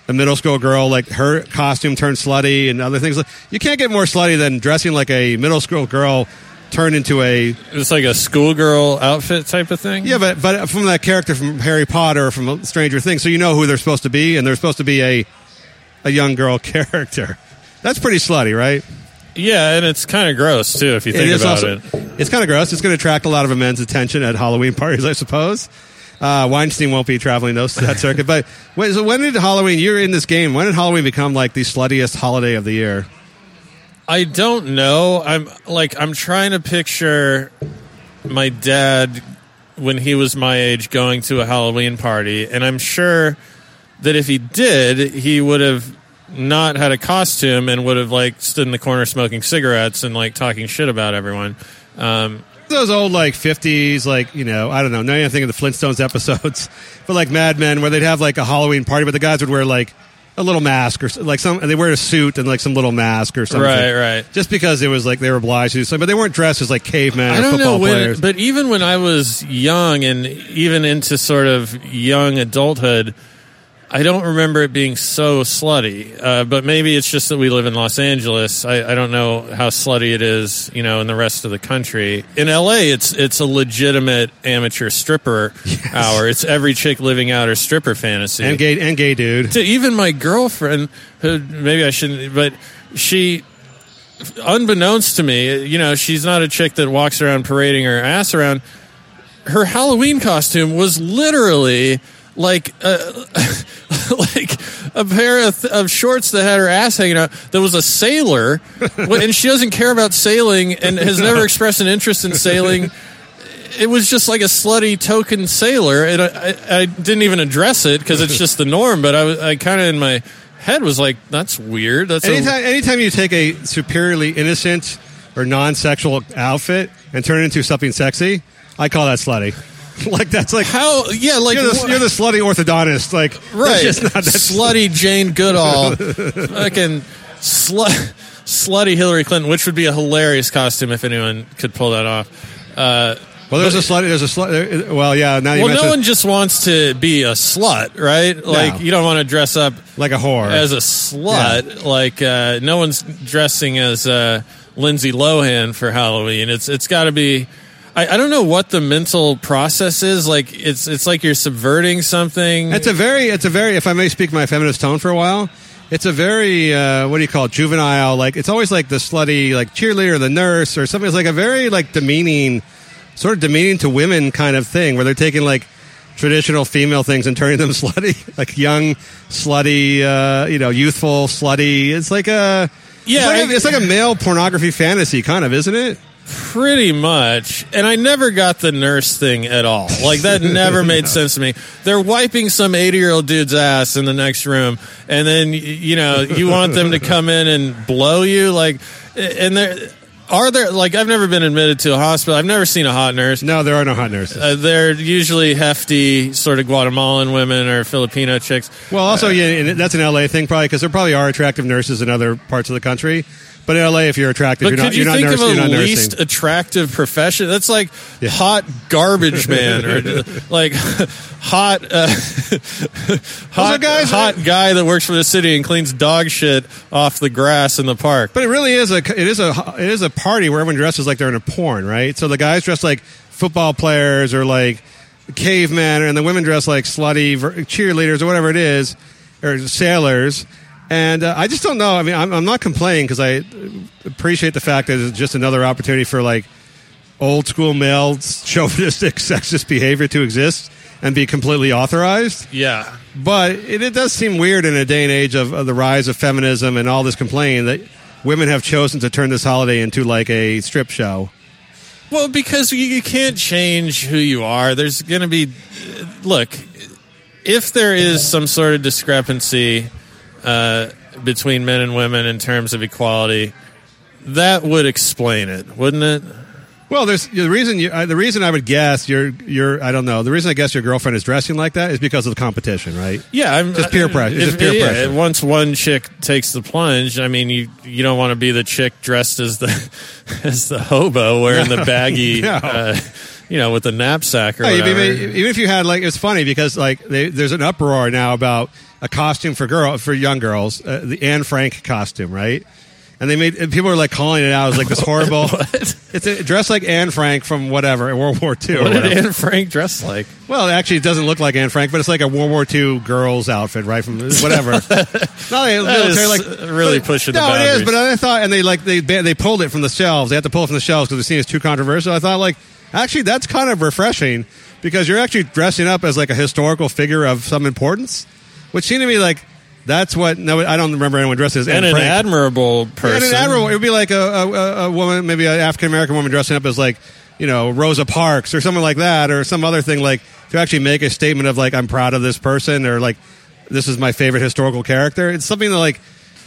a middle school girl, like her costume turned slutty and other things. You can't get more slutty than dressing like a middle school girl turned into a. It's like a schoolgirl outfit type of thing. Yeah, but but from that character from Harry Potter from Stranger Things, so you know who they're supposed to be, and they're supposed to be a a young girl *laughs* character. That's pretty slutty, right? Yeah, and it's kind of gross too if you think is about also- it. It's kind of gross. It's going to attract a lot of men's attention at Halloween *laughs* parties, I suppose. Uh, Weinstein won't be traveling those that circuit. But *laughs* when, so when did Halloween? You're in this game. When did Halloween become like the sluttiest holiday of the year? I don't know. I'm like I'm trying to picture my dad when he was my age going to a Halloween party, and I'm sure that if he did, he would have not had a costume and would have like stood in the corner smoking cigarettes and like talking shit about everyone. Um, Those old like '50s, like you know, I don't know. Now you're thinking of the Flintstones episodes, *laughs* but like Mad Men, where they'd have like a Halloween party, but the guys would wear like a little mask or like some, and they wear a suit and like some little mask or something. Right, right. Just because it was like they were obliged to do something, but they weren't dressed as like cavemen I or don't football know when, players. but even when I was young and even into sort of young adulthood, I don't remember it being so slutty. Uh, but maybe it's just that we live in Los Angeles. I, I don't know how slutty it is, you know, in the rest of the country. In LA, it's it's a legitimate amateur stripper hour. It's every chick living out her stripper fantasy and gay and gay dude. to even my girlfriend who maybe I shouldn't but she unbeknownst to me you know she's not a chick that walks around parading her ass around her Halloween costume was literally like uh, a, *laughs* like a pair of, of shorts that had her ass hanging out that was a sailor and she doesn't care about sailing and has never *laughs* expressed an interest in sailing it was just like a slutty token sailor, and I, I, I didn't even address it because it's just the norm. But I, was- I kind of in my head was like, "That's weird." That's a, Anytime, anytime you take a superiorly innocent or non-sexual outfit and turn it into something sexy, I call that slutty. *laughs* like that's like how? Yeah, like you're the, you're the slutty orthodontist. Like right, just not that slutty Jane Goodall, *laughs* fucking slut, slutty Hillary Clinton, which would be a hilarious costume if anyone could pull that off. Uh, Well, there's but- a slut. There's a slut. Well, yeah. Now you well, mentioned no one just wants to be a slut, right? Like you don't want to dress up like a whore as a slut. Like uh, no one's dressing as uh, Lindsay Lohan for Halloween. It's it's got to be. I, I don't know what the mental process is. Like it's it's like you're subverting something. It's a very, it's a very, if I may speak my feminist tone for a while, it's a very, uh, what do you call it, juvenile, like, it's always like the slutty, like, cheerleader, the nurse, or something. It's like a very, like, demeaning, sort of demeaning to women kind of thing, where they're taking, like, traditional female things and turning them *laughs* slutty, like young, slutty, uh, you know, youthful, slutty. It's like a, Yeah, it's like, a, I- it's like a male pornography fantasy, kind of, isn't it? Pretty much. And I never got the nurse thing at all. Like, that *laughs* never made sense to me. They're wiping some 80 year old dude's ass in the next room, and then, you know, you want them to come in and blow you? Like, and there. Are there like I've never been admitted to a hospital. I've never seen a hot nurse. No, there are no hot nurses. Uh, they're usually hefty, sort of Guatemalan women or Filipino chicks. Well, also, yeah, that's an LA thing, probably, because there probably are attractive nurses in other parts of the country. But in LA, if you're attractive, But you're not, you you're not think nurse, of you're a not nursing. least attractive profession? That's like hot garbage man, or *laughs* like hot, uh, hot, guys- hot guy that works for the city and cleans dog shit off the grass in the park. But it really is a it is a it is a party where everyone dresses like they're in a porn, right? So the guys dress like football players or like cavemen, and the women dress like slutty cheerleaders or whatever it is, or sailors. And uh, I just don't know. I mean, I'm, I'm not complaining because I appreciate the fact that it's just another opportunity for like old school male chauvinistic *laughs* sexist behavior to exist and be completely authorized. Yeah. But it, it does seem weird in a day and age of, of the rise of feminism and all this complaining that women have chosen to turn this holiday into like a strip show. Well, because you, you can't change who you are. There's going to be, look, if there is some sort of discrepancy uh, between men and women in terms of equality, that would explain it, wouldn't it? Well, there's the reason. You, uh, the reason I would guess your your I don't know. The reason I guess your girlfriend is dressing like that is because of the competition, right? Yeah, I'm just peer pressure. It's if- just peer yeah, pressure. Once one chick takes the plunge, I mean, you you don't want to be the chick dressed as the *laughs* as the hobo wearing the *laughs* baggy, *laughs* No. uh, you know, with the knapsack or Yeah, you'd whatever. ma- even if you had like it's funny because like they, there's an uproar now about a costume for girl for young girls, uh, the Anne Frank costume, right? And they made and people are like calling it out as like this *laughs* horrible. It's a, dressed like Anne Frank from whatever in World War II. what did. Anne Frank dress like? Well, actually, it doesn't look like Anne Frank, but it's like a World War II girl's outfit, right? From whatever. *laughs* Not like military, like really but- pushing the No, it is. But I thought, and they like they they pulled it from the shelves. They had to pull it from the shelves because the scene is too controversial. I thought, like, actually, that's kind of refreshing because you're actually dressing up as like a historical figure of some importance, which seemed to me like that's what. No, I don't remember anyone dressed as and Anne an admirable person. and an admirable. It would be like a, a, a- woman, maybe an African American woman dressing up as like, you know, Rosa Parks or something like that, or some other thing like to actually make a statement of like, I'm proud of this person, or like, this is my favorite historical character. It's something that like,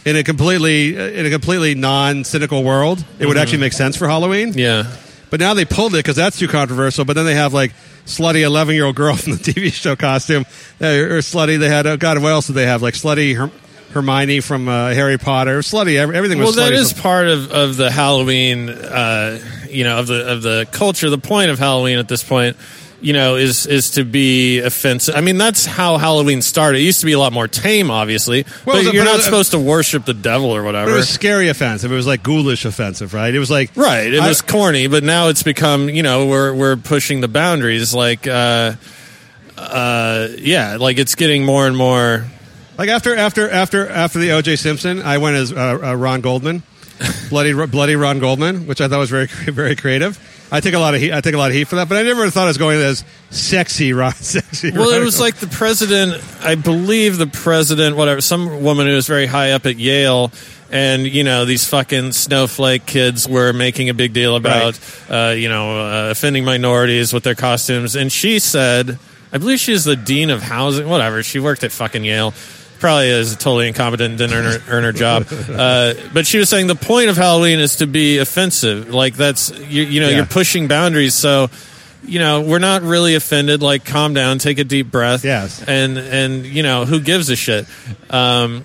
in a completely in a completely non cynical world, it would Mhm. actually make sense for Halloween. Yeah. But now they pulled it because that's too controversial. But then they have like slutty eleven year old girl *laughs* from the TV show costume, or slutty. They had oh God, what else did they have? Like slutty Herm- Hermione from uh, Harry Potter. Slutty, ev- everything well, was. that slutty is from- part of, of the Halloween, uh, you know, of the of the culture. The point of Halloween at this point, you know, is is to be offensive. I mean, that's how Halloween started. It used to be a lot more tame, obviously, Well, but you're not supposed to worship the devil or whatever. it was scary offensive. It was like ghoulish offensive, right? It was like Right, it I- was corny, but now it's become you know we're we're pushing the boundaries. Like, uh, uh, yeah, like it's getting more and more. Like after after after after the O.J. Simpson, I went as uh, uh, Ron Goldman, bloody bloody Ron Goldman, which I thought was very *laughs* very creative. I take a lot of heat. I take a lot of heat for that, but I never thought I was going as sexy Ron. *laughs* Sexy. Well, it was like the president. I believe the president, whatever, some woman who was very high up at Yale. And you know these fucking snowflake kids were making a big deal about, uh, you know, uh, offending minorities with their costumes. And she said, I believe she is the dean of housing, whatever. She worked at fucking Yale. Probably is totally incompetent, and didn't earn her, earn her job. Uh, but she was saying the point of Halloween is to be offensive. Like that's you, you know Yeah. you're pushing boundaries. So you know we're not really offended. Like calm down, take a deep breath. Yes. and and you know who gives a shit. Um,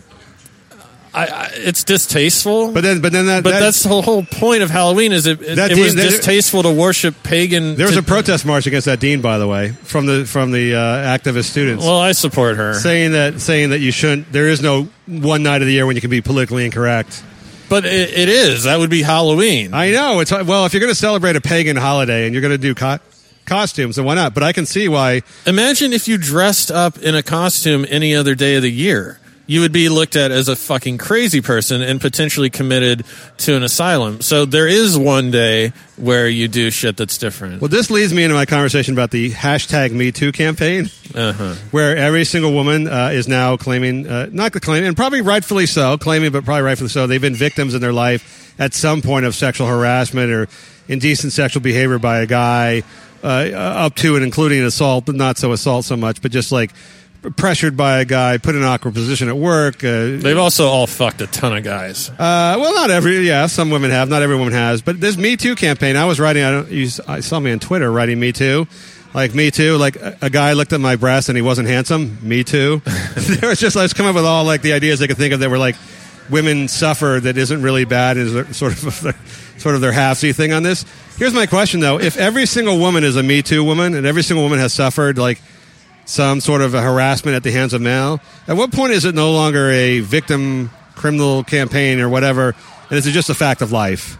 I, I, it's distasteful. But then, but then that, But that- that's the whole, point of Halloween. Is it? It, That it was dean- distasteful to worship pagan. There was to- a protest march against that dean, by the way, from the from the uh, activist students. Well, I support her. saying that saying that you shouldn't. There is no one night of the year when you can be politically incorrect. But it, it is. That would be Halloween. I know. It's well, if you're going to celebrate a pagan holiday and you're going to do co- costumes, and why not? But I can see why. Imagine if you dressed up in a costume any other day of the year. You would be looked at as a fucking crazy person and potentially committed to an asylum. So there is one day where you do shit that's different. Well, this leads me into my conversation about the hashtag Me Too campaign, Uh-huh. where every single woman uh, is now claiming, uh, not claiming, and probably rightfully so, claiming, but probably rightfully so, they've been victims in their life at some point of sexual harassment or indecent sexual behavior by a guy, uh, up to and including assault, but not so assault so much, but just like pressured by a guy, put in an awkward position at work. Uh, They've also all fucked a ton of guys. uh, well, not every. Yeah, some women have. Not every woman has. But this Me Too campaign, I was writing. I don't. You, I saw me on Twitter writing Me Too. Like Me Too. Like a, a guy looked at my breast and he wasn't handsome. Me Too. *laughs* *laughs* there was just. I was coming up with all like the ideas I could think of that were like women suffer that isn't really bad is *laughs* sort of their, sort of their halfsy thing on this. Here's my question though: If every single woman is a Me Too woman and every single woman has suffered like some sort of a harassment at the hands of male. At what point is it no longer a victim criminal campaign or whatever, and is it just a fact of life?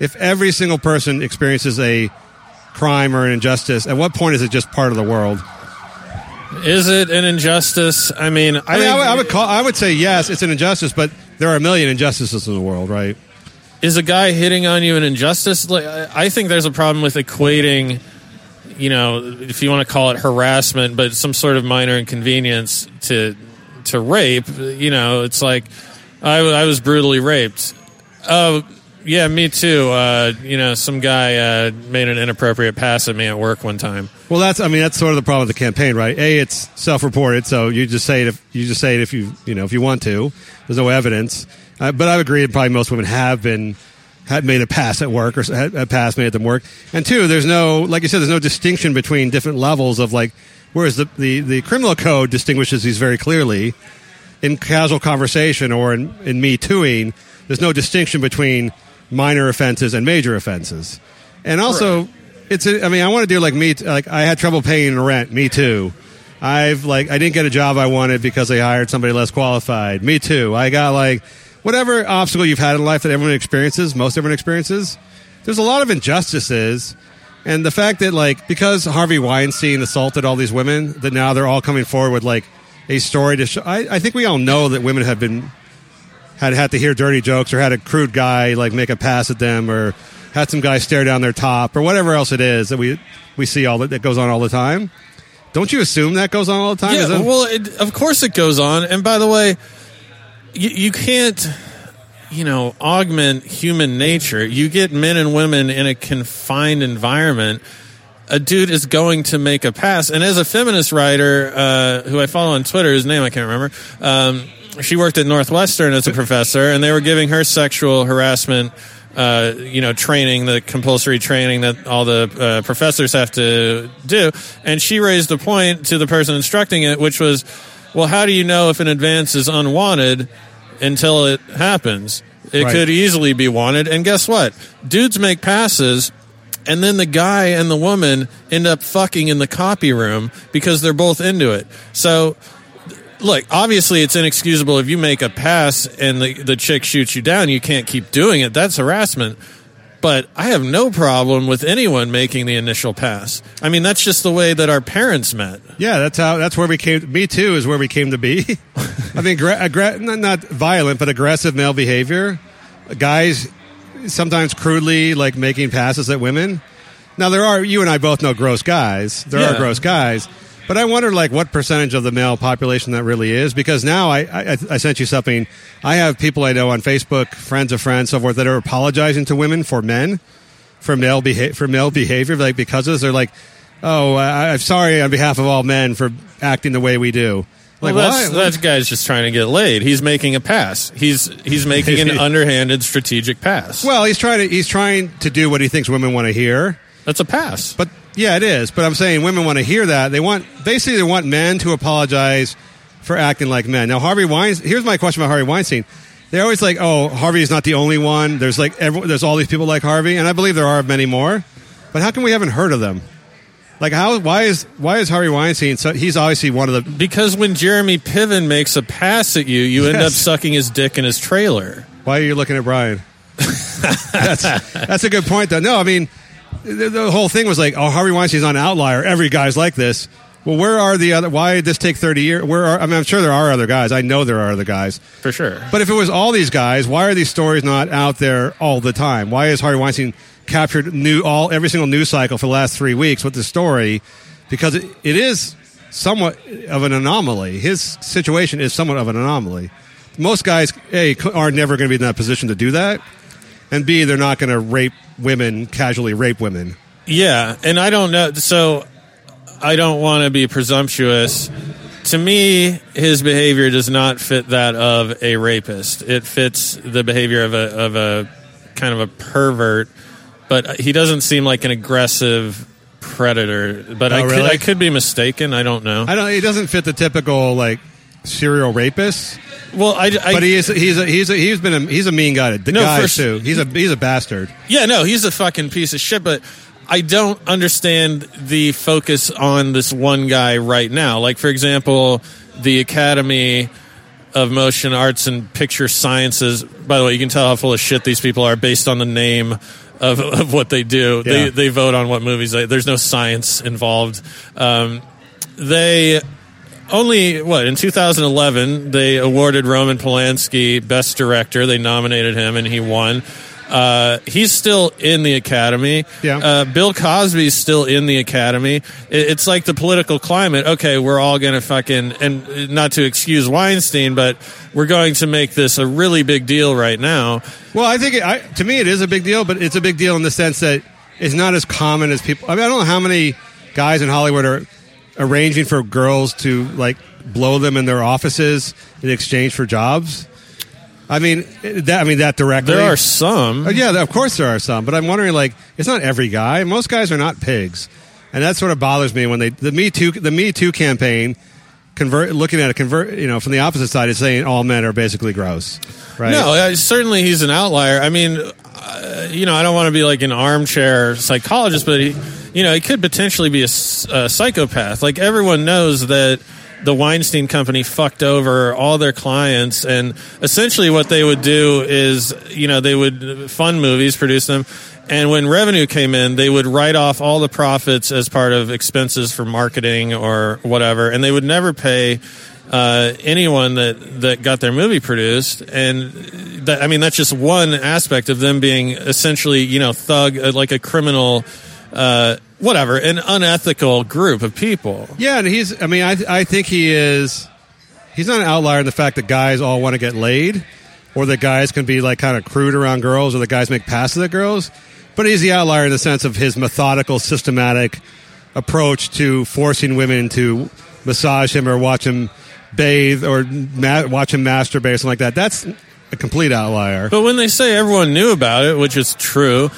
If every single person experiences a crime or an injustice, at what point is it just part of the world? Is it an injustice? I mean, I, I mean, I, would- I would call, I would say yes, it's an injustice, but there are a million injustices in the world, right? is a guy hitting on you an injustice? Like, I think there's a problem with equating, you know, if you want to call it harassment, but some sort of minor inconvenience to to rape. You know, it's like I, I was brutally raped. Oh, yeah, me too. Uh, you know, some guy uh, made an inappropriate pass at me at work one time. Well, that's I mean that's sort of the problem with the campaign, right? A, it's self-reported, so you just say it if you just say it if you you know if you want to. There's no evidence, uh, but I would agree. that Probably most women have been had made a pass at work or had a pass made at them work. And two, there's no like you said, there's no distinction between different levels of like. Whereas the the, the criminal code distinguishes these very clearly in casual conversation or in, in me tooing. There's no distinction between minor offenses and major offenses, and also. it's. A, I mean, I want to do like me. Like I had trouble paying rent. Me too. I've like I didn't get a job I wanted because they hired somebody less qualified. Me too. I got like whatever obstacle you've had in life that everyone experiences, most everyone experiences. There's a lot of injustices, and the fact that like because Harvey Weinstein assaulted all these women, that now they're all coming forward with like a story to show. I, I think we all know that women have been had had to hear dirty jokes or had a crude guy like make a pass at them or had some guy stare down their top or whatever else it is that we we see all that, that goes on all the time. Don't you assume that goes on all the time? Yeah, well, it, of course it goes on. And by the way, you, you can't, you know, augment human nature. You get men and women in a confined environment. A dude is going to make a pass. And as a feminist writer, uh, who I follow on Twitter, his name I can't remember, um, she worked at Northwestern as a professor, and they were giving her sexual harassment. Uh, you know, training, the compulsory training that all the uh, professors have to do. And she raised a point to the person instructing it, which was, well, how do you know if an advance is unwanted until it happens? It Right. could easily be wanted. And guess what? Dudes make passes. And then the guy and the woman end up fucking in the copy room because they're both into it. So, look, obviously it's inexcusable if you make a pass and the, the chick shoots you down, you can't keep doing it. That's harassment. But I have no problem with anyone making the initial pass. I mean, that's just the way that our parents met. Yeah, that's how. That's where we came. Me too is where we came to be. *laughs* I mean, aggra- aggra- uh, not, not violent, but aggressive male behavior. Guys sometimes crudely like making passes at women. Now there are you and I both know gross guys. There are gross guys, but I wonder like what percentage of the male population that really is because now I, I I sent you something. I have people I know on Facebook, friends of friends, so forth, that are apologizing to women for men for male beha- for male behavior. Like because of this, they're like, "Oh, I- I'm sorry on behalf of all men for acting the way we do." Like well, that's, why? that guy's just trying to get laid. He's making a pass. He's he's making an *laughs* underhanded strategic pass. Well, he's trying to he's trying to do what he thinks women want to hear. That's a pass. But yeah, it is. But I'm saying women want to hear that. They want basically they want men to apologize for acting like men. Now, Harvey Weinstein. Here's my question about Harvey Weinstein. They're always like, "Oh, Harvey is not the only one." There's like every, there's all these people like Harvey, and I believe there are many more. But how come we haven't heard of them? Like how? Why is why is Harvey Weinstein? So he's obviously one of the Because when Jeremy Piven makes a pass at you, you end up sucking his dick in his trailer. Why are you looking at Brian? *laughs* that's that's a good point, though. No, I mean the, the whole thing was like, oh, Harvey Weinstein's not an outlier. Every guy's like this. Well, where are the other? Why did this take thirty years? Where are? I mean, I'm sure there are other guys. I know there are other guys for sure. But if it was all these guys, why are these stories not out there all the time? Why is Harvey Weinstein captured new all every single news cycle for the last three weeks with the story? Because it, it is somewhat of an anomaly. His situation is somewhat of an anomaly. Most guys, a, are never going to be in that position to do that, and b, they're not going to rape women, casually rape women. Yeah, and I don't know. So I don't want to be presumptuous. To me, his behavior does not fit that of a rapist. It fits the behavior of a of a kind of a pervert, but he doesn't seem like an aggressive predator. But Oh, I could really? I could be mistaken. I don't know. I don't. He doesn't fit the typical like serial rapist. Well, I, I but he is. He's a, he's a, he's been a, he's a mean guy to No, guys for- too. He's a he's a bastard. Yeah, no, he's a fucking piece of shit, but I don't understand the focus on this one guy right now. Like, for example, the Academy of Motion Arts and Picture Sciences. By the way, you can tell how full of shit these people are based on the name of, of what they do. Yeah. They, they vote on what movies they, there's no science involved. Um, they only what in 2011 they awarded Roman Polanski best director. They nominated him and he won. Uh, he's still in the academy. Yeah. Uh, Bill Cosby's still in the academy. It, it's like the political climate. Okay, we're all gonna fucking and not to excuse Weinstein, but we're going to make this a really big deal right now. Well, I think it, I, to me it is a big deal, but it's a big deal in the sense that it's not as common as people. I mean, I don't know how many guys in Hollywood are arranging for girls to like blow them in their offices in exchange for jobs. I mean, that I mean that directly. There are some. Oh, yeah, of course there are some, but I'm wondering like it's not every guy. Most guys are not pigs, and that sort of bothers me when they the Me Too the Me Too campaign convert looking at it convert you know from the opposite side is saying all men are basically gross, right? No, uh, certainly he's an outlier. I mean, uh, you know, I don't want to be like an armchair psychologist, but he, you know, he could potentially be a psychopath. Like everyone knows that the Weinstein Company fucked over all their clients, and essentially what they would do is, you know, they would fund movies, produce them. And when revenue came in, they would write off all the profits as part of expenses for marketing or whatever, and they would never pay uh, anyone that that got their movie produced, and that, I mean that's just one aspect of them being essentially, you know, thug uh, like a criminal, uh, whatever, an unethical group of people. Yeah, and he's. I mean, I I think he is. He's not an outlier in the fact that guys all want to get laid, or that guys can be like kind of crude around girls, or the guys make passes at girls. But he's the outlier in the sense of his methodical, systematic approach to forcing women to massage him or watch him bathe or ma- watch him masturbate, something like that. That's a complete outlier. But when they say everyone knew about it, which is true,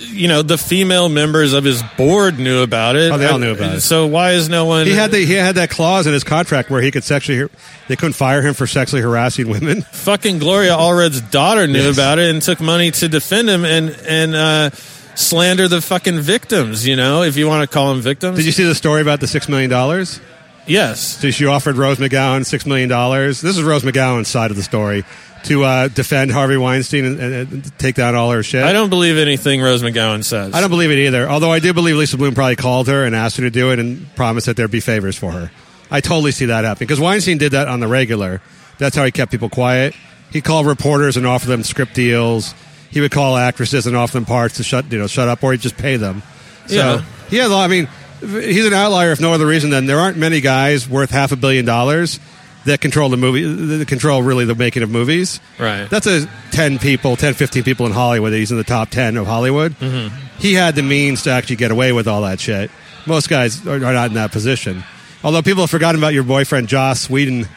you know, the female members of his board knew about it. Oh, they all knew about it. So why is no one? He had the, he had that clause in his contract where he could sexually they couldn't fire him for sexually harassing women. *laughs* fucking Gloria Allred's daughter knew Yes. about it and took money to defend him and and uh, slander the fucking victims. You know, if you want to call them victims. Did you see the story about the six million dollars? Yes. So she offered Rose McGowan six million dollars. This is Rose McGowan's side of the story to uh, defend Harvey Weinstein and, and, and take down all her shit. I don't believe anything Rose McGowan says. I don't believe it either. Although I do believe Lisa Bloom probably called her and asked her to do it and promised that there'd be favors for her. I totally see that happening because Weinstein did that on the regular. That's how he kept people quiet. He called reporters and offered them script deals. He would call actresses and offer them parts to shut you know shut up or he'd just pay them. So Yeah. he has. a lot- I mean, he's an outlier if no other reason than there aren't many guys worth half a billion dollars that control the movie that control really the making of movies. Right. That's a 10 people, 10, 15 people in Hollywood. He's in the top 10 of Hollywood. Mhm. He had the means to actually get away with all that shit. Most guys are, are not in that position. Although people have forgotten about your boyfriend, Joss Whedon,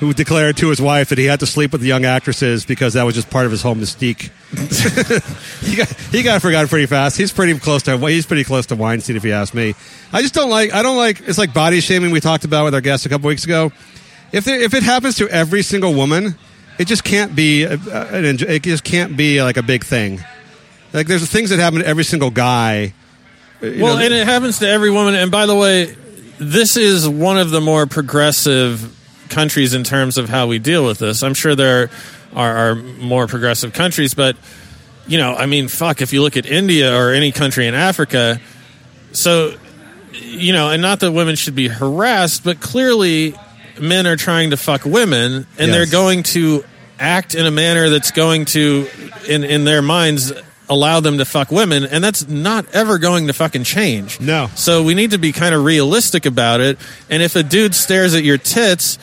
who declared to his wife that he had to sleep with the young actresses because that was just part of his home mystique. *laughs* he, got, he got forgotten pretty fast. He's pretty close to he's pretty close to Weinstein, if you ask me. I just don't like I don't like it's like body shaming we talked about with our guest a couple weeks ago. If there, if it happens to every single woman, it just can't be a, an it just can't be like a big thing. Like there's things that happen to every single guy. Uh, you well, know, and it happens to every woman. And by the way, this is one of the more progressive countries in terms of how we deal with this. I'm sure there are, are more progressive countries, but you know, I mean, fuck, if you look at India or any country in Africa, so you know, and not that women should be harassed, but clearly men are trying to fuck women, and Yes. they're going to act in a manner that's going to, in in their minds, allow them to fuck women, and that's not ever going to fucking change. No. So we need to be kind of realistic about it. And if a dude stares at your tits,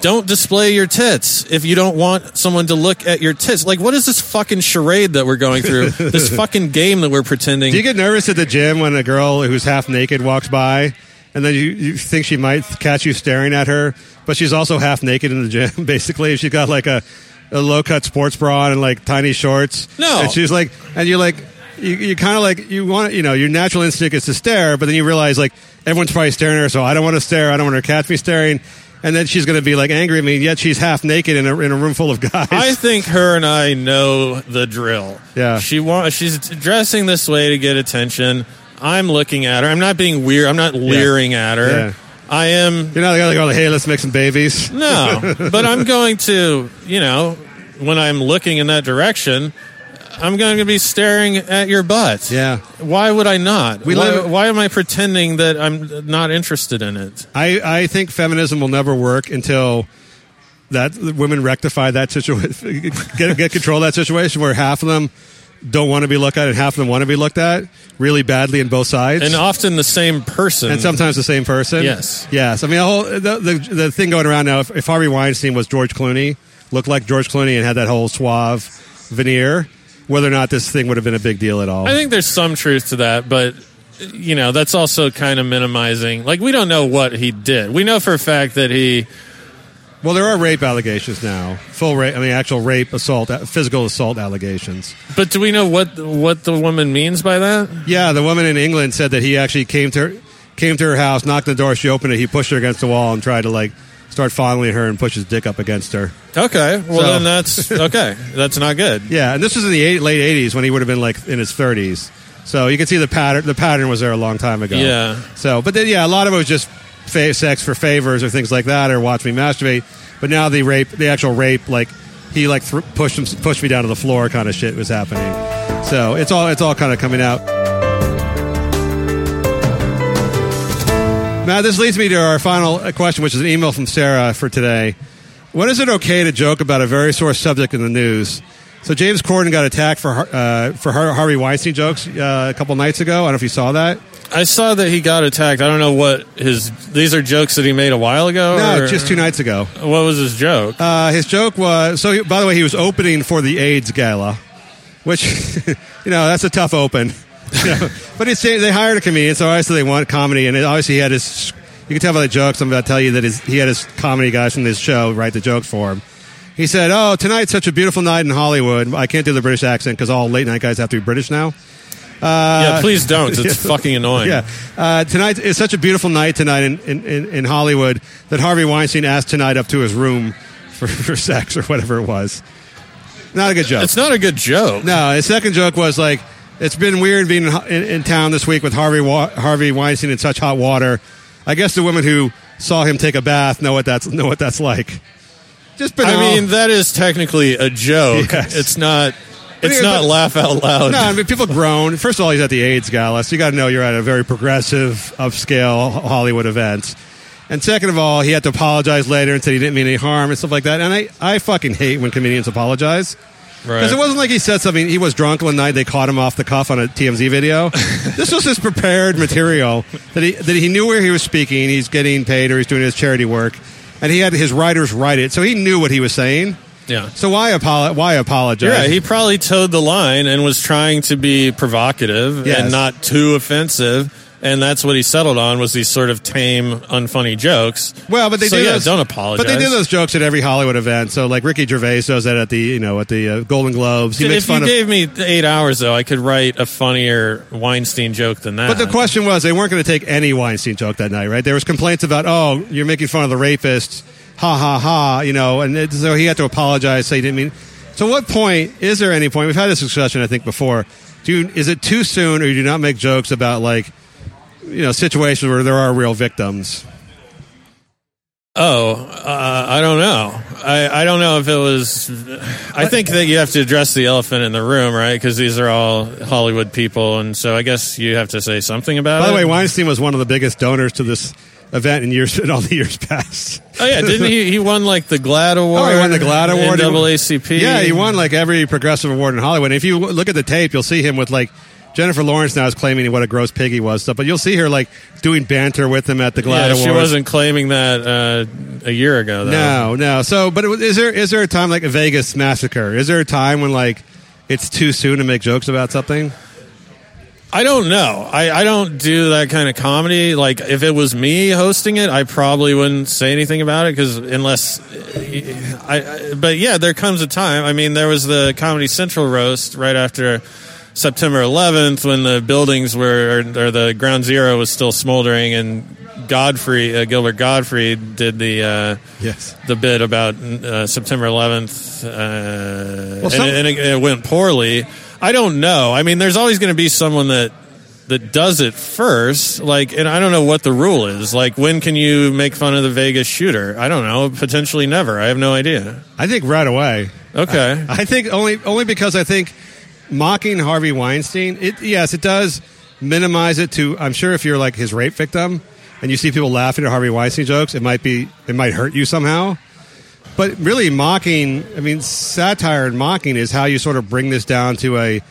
don't display your tits if you don't want someone to look at your tits. Like, what is this fucking charade that we're going through? *laughs* this fucking game that we're pretending. Do you get nervous at the gym when a girl who's half naked walks by, and then you, you think she might catch you staring at her, but she's also half naked in the gym? *laughs* Basically, she's got like a, a low cut sports bra on and like tiny shorts. No. and she's like, and you're like, you, you kind of like you want you know your natural instinct is to stare, but then you realize like everyone's probably staring at her, so I don't want to stare. I don't want her to catch me staring. And then she's going to be like angry at me, and yet she's half naked in a, in a room full of guys. I think her and I know the drill. Yeah. She wa- she's dressing this way to get attention. I'm looking at her. I'm not being weird. I'm not leering at her. Yeah. I am You're not the other girl like, hey, let's make some babies. No, but I'm *laughs* going to, you know, when I'm looking in that direction, I'm going to be staring at your butt. Yeah. Why would I not? We why, live- why am I pretending that I'm not interested in it? I, I think feminism will never work until that women rectify that situation, get, get control of that situation where half of them don't want to be looked at and half of them want to be looked at really badly in both sides. And often the same person. and sometimes the same person. Yes. Yes. I mean, the, whole, the, the, the thing going around now, if, if Harvey Weinstein was George Clooney, looked like George Clooney and had that whole suave veneer, whether or not this thing would have been a big deal at all. I think there's some truth to that, but you know, that's also kind of minimizing. Like we don't know what he did. We know for a fact that he well, there are rape allegations now. Full rape, I mean, actual rape, assault, physical assault allegations. But do we know what what the woman means by that? Yeah, the woman in England said that he actually came to her, came to her house, knocked on the door, she opened it, he pushed her against the wall and tried to like start fondling her and push his dick up against her. Okay, well So- then that's *laughs* okay. That's not good. Yeah, and this was in the eight, late '80s when he would have been like in his 30s. So you can see the pattern. The pattern was there a long time ago. Yeah. So, but then yeah, a lot of it was just fa- sex for favors or things like that, or watch me masturbate. But now the rape, the actual rape, like he like thr pushed him, pushed me down to the floor, kind of shit was happening. So it's all it's all kind of coming out. Now this leads me to our final uh, question, which is an email from Sarah for today. When is it okay to joke about a very sore subject in the news? So James Corden got attacked for uh, for Harvey Weinstein jokes uh, a couple nights ago. I don't know if you saw that. I saw that he got attacked. I don't know what his. These are jokes that he made a while ago. No, or- just two nights ago. What was his joke? Uh, his joke was so. He, by the way, he was opening for the AIDS gala, which *laughs* you know that's a tough open. But it's they hired a comedian, so obviously they want comedy, and it, obviously he had his. You can tell by the jokes. I'm about to tell you that his, he had his comedy guys from his show write the jokes for him. He said, "Oh, tonight's such a beautiful night in Hollywood. I can't do the British accent because all late night guys have to be British now." Uh, yeah, please don't. It's *laughs* fucking annoying. Yeah. Uh, tonight is such a beautiful night tonight in, in, in, in Hollywood that Harvey Weinstein asked tonight up to his room for, *laughs* for sex or whatever it was. Not a good joke. It's not a good joke. No, his second joke was like, it's been weird being in, in, in town this week with Harvey Wa- Harvey Weinstein in such hot water. I guess the women who saw him take a bath know what that's know what that's like. Just banal. I mean, that is technically a joke. *laughs* Yes. It's not. It's not but- laugh out loud. No, I mean people *laughs* groan. First of all, he's at the AIDS gala, so you got to know you're at a very progressive, upscale Hollywood event. And second of all, he had to apologize later and said he didn't mean any harm and stuff like that. And I, I fucking hate when comedians apologize. Right. Because it wasn't like he said something. He was drunk one night. They caught him off the cuff on a TMZ video. *laughs* this was his prepared material that he that he knew where he was speaking. He's getting paid or he's doing his charity work, and he had his writers write it, so he knew what he was saying. Yeah. So why apolo- Why apologize? Yeah, he probably toed the line and was trying to be provocative Yes. and not too offensive. And that's what he settled on was these sort of tame, unfunny jokes. Well, but they so do yeah, those, don't apologize. But they do those jokes at every Hollywood event. So like Ricky Gervais does that at the you know at the uh, Golden Globes. He makes if you of. gave me eight hours, though, I could write a funnier Weinstein joke than that. But the question was, they weren't going to take any Weinstein joke that night, right? There was complaints about, oh, you're making fun of the rapist, ha ha ha, you know, and it, so he had to apologize, say he didn't mean. So, what point is there any point? We've had this discussion, I think, before. Do you, is it too soon, or do you do not make jokes about like, you know, situations where there are real victims? Oh, uh, I don't know. I, I don't know if it was. I think that you have to address the elephant in the room, right? Because these are all Hollywood people, and so I guess you have to say something about it. By it. the way, Weinstein was one of the biggest donors to this event in years *laughs* in all the years past. oh yeah, didn't he? He won like the GLAAD award. Oh, he won the GLAAD award. NAACP. Yeah, he won like every progressive award in Hollywood. And if you look at the tape, you'll see him with like Jennifer Lawrence now is claiming what a gross pig he was, stuff. But you'll see her like doing banter with him at the GLAAD Yeah, Awards. she wasn't claiming that uh, a year ago. Though. No, no. So, but it, is there is there a time like a Vegas massacre? Is there a time when like it's too soon to make jokes about something? I don't know. I, I don't do that kind of comedy. Like, if it was me hosting it, I probably wouldn't say anything about it because unless I, I. But yeah, there comes a time. I mean, there was the Comedy Central roast right after September 11th when the buildings were or, or the ground zero was still smoldering and. Gottfried, uh, Gilbert Gottfried, did the uh, yes the bit about uh, September 11th, uh, and, some- and it, it went poorly. I don't know. I mean, there's always going to be someone that that does it first. Like, and I don't know what the rule is. Like, when can you make fun of the Vegas shooter? I don't know. Potentially never. I have no idea. I think right away. Okay. I think only only because I think mocking Harvey Weinstein, it yes, it does minimize it to. I'm sure if you're like his rape victim and you see people laughing at Harvey Weinstein jokes, it might be it might hurt you somehow. But really, mocking, I mean, satire and mocking is how you sort of bring this down to a,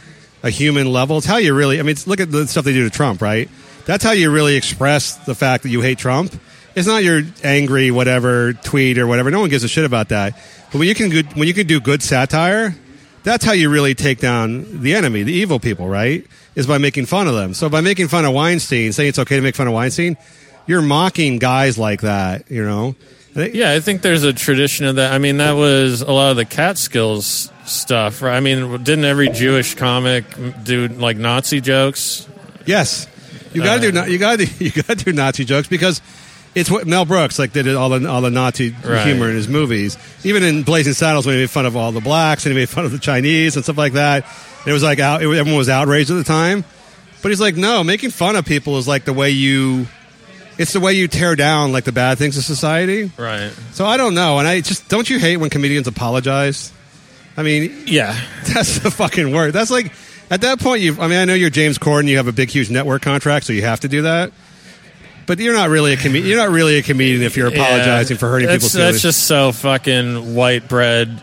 a human level. It's how you really, I mean, look at the stuff they do to Trump, right? That's how you really express the fact that you hate Trump. It's not your angry whatever tweet or whatever. No one gives a shit about that. But when you can when you can do good satire, that's how you really take down the enemy, the evil people, right? Is by making fun of them. So by making fun of Weinstein, saying it's okay to make fun of Weinstein, you're mocking guys like that, you know? Yeah, I think there's a tradition of that. I mean, that was a lot of the Catskills stuff. Right? I mean, didn't every Jewish comic do like Nazi jokes? Yes, you got to do uh, you got to *laughs* you got to do Nazi jokes because It's what Mel Brooks like did all the all the Nazi Right. humor in his movies. Even in Blazing Saddles, when he made fun of all the blacks and he made fun of the Chinese and stuff like that. It was like out, it, everyone was outraged at the time. But he's like, no, making fun of people is like the way you. It's the way you tear down like the bad things of society. Right. So I don't know, and I just don't you hate when comedians apologize? I mean, yeah, *laughs* that's the fucking word. That's like at that point you. I mean, I know you're James Corden, you have a big, huge network contract, so you have to do that. But you're not really a comedian. You're not really a comedian if you're apologizing Yeah, for hurting people's feelings. That's just so fucking white bread.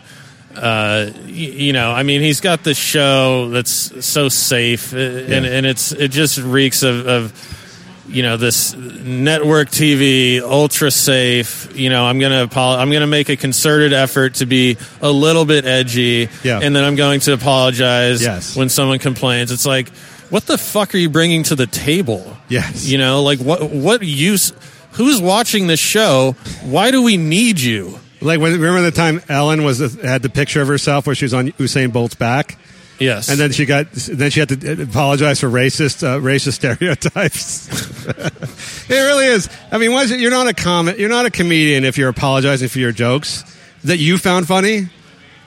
Uh, y- you know, I mean, he's got the show that's so safe, uh, and, and it's it just reeks of, of you know this network TV, ultra safe. You know, I'm gonna apol- I'm gonna make a concerted effort to be a little bit edgy, Yeah. and then I'm going to apologize Yes. when someone complains. It's like, what the fuck are you bringing to the table? Yes. You know, like what what use? Who's watching this show? Why do we need you? Like when remember the time Ellen was had the picture of herself where she was on Usain Bolt's back. Yes, and then she got then she had to apologize for racist uh, racist *laughs* stereotypes. *laughs* it really is. I mean, why is it, you're not a comic, you're not a comedian if you're apologizing for your jokes that you found funny.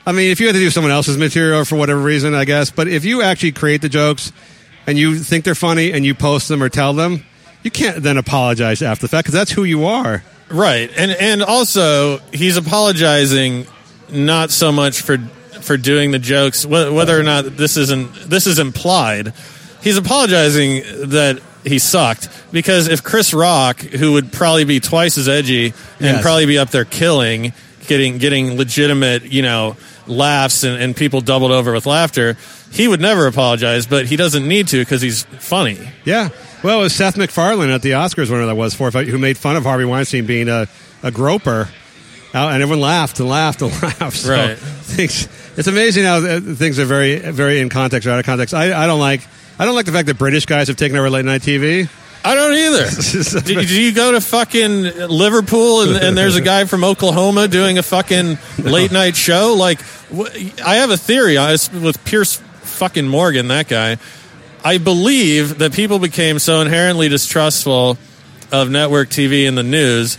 I mean, if you had to do someone else's material for whatever reason, I guess. But if you actually create the jokes and you think they're funny and you post them or tell them, you can't then apologize after the fact because that's who you are. Right, and and also he's apologizing not so much for for doing the jokes, whether or not this isn't this is implied. He's apologizing that he sucked because if Chris Rock, who would probably be twice as edgy and Yes. probably be up there killing, getting getting legitimate, you know, laughs and, and people doubled over with laughter, he would never apologize, but he doesn't need to because he's funny. Yeah. Well, it was Seth MacFarlane at the Oscars, whenever that was, for who made fun of Harvey Weinstein being a, a groper. Uh, and everyone laughed and laughed and *laughs* laughed. So Right. Things, it's amazing how uh, things are very, very in context or out of context. I, I don't like, I don't like the fact that British guys have taken over late night TV. I don't either. *laughs* do, do you go to fucking Liverpool and, and there's a guy from Oklahoma doing a fucking late night show? Like, wh- I have a theory I with Piers fucking Morgan, that guy. I believe that people became so inherently distrustful of network TV and the news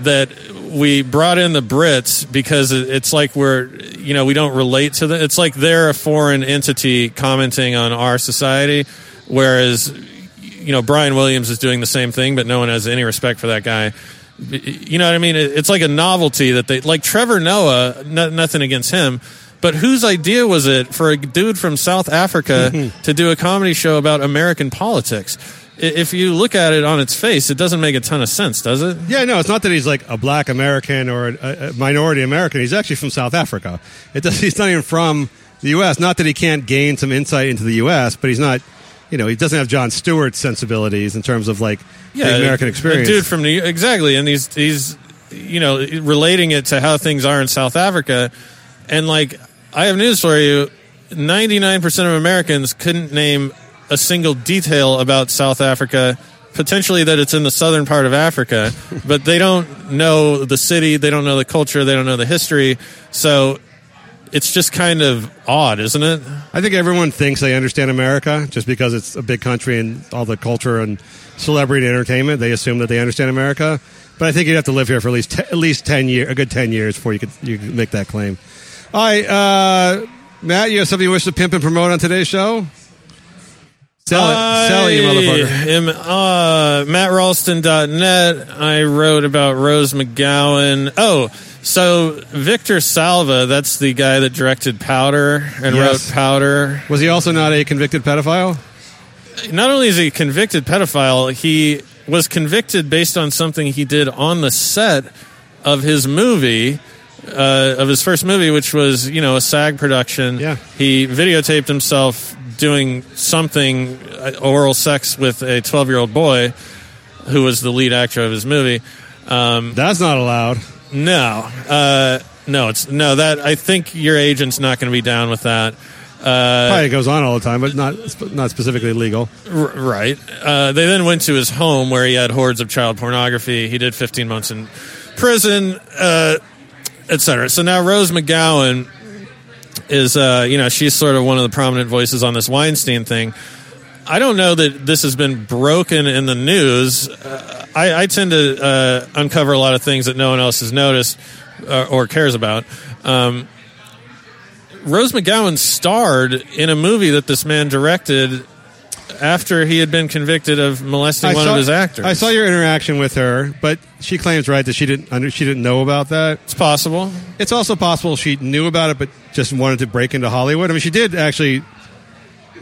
that we brought in the Brits because it's like we're, you know, we don't relate to them. It's like they're a foreign entity commenting on our society, whereas you know Brian Williams is doing the same thing, but no one has any respect for that guy. You know what I mean? It's like a novelty that they like. Trevor Noah, no, nothing against him, but whose idea was it for a dude from South Africa mm-hmm. to do a comedy show about American politics? If you look at it on its face, it doesn't make a ton of sense, does it? Yeah, no, it's not that he's like a black American or a, minority American. He's actually from South Africa. It does, *laughs* he's not even from the U.S. Not that he can't gain some insight into the U.S., but he's not, you know, he doesn't have Jon Stewart's sensibilities in terms of like the American experience. A dude from New exactly, and he's he's you know relating it to how things are in South Africa, and like I have news for you: ninety nine percent of Americans couldn't name a single detail about South Africa. Potentially that it's in the southern part of Africa, *laughs* but they don't know the city, they don't know the culture, they don't know the history. So it's just kind of odd, isn't it? I think everyone thinks they understand America just because it's a big country and all the culture and celebrity and entertainment. They assume that they understand America. But I think you'd have to live here for at least te- at least ten year, a good ten years before you could you could make that claim. All right, uh, Matt, you have something you wish to pimp and promote on today's show? Sell it, sell it, you motherfucker. Am uh, MattRalston.net. I wrote about Rose McGowan. Oh, so Victor Salva, that's the guy that directed Powder and Yes. wrote Powder. Was he also not a convicted pedophile? Not only is he a convicted pedophile, he was convicted based on something he did on the set of his movie. Uh, of his first movie, which was you know a SAG production, yeah. he videotaped himself doing something uh, oral sex with a twelve year old boy, who was the lead actor of his movie. Um, That's not allowed. No, uh, no, it's no that. I think your agent's not going to be down with that. Uh, Probably goes on all the time, but not not specifically legal. R- right. Uh, they then went to his home where he had hordes of child pornography. He did 15 months in prison, uh, etc. So now Rose McGowan is, uh, you know, she's sort of one of the prominent voices on this Weinstein thing. I don't know that this has been broken in the news. Uh, I, I tend to uh, uncover a lot of things that no one else has noticed uh, or cares about. Um, Rose McGowan starred in a movie that this man directed after he had been convicted of molesting I one saw, of his actors. I saw your interaction with her, but she claims right that she didn't under, she didn't know about that. It's possible. It's also possible she knew about it, but just wanted to break into Hollywood. I mean, she did actually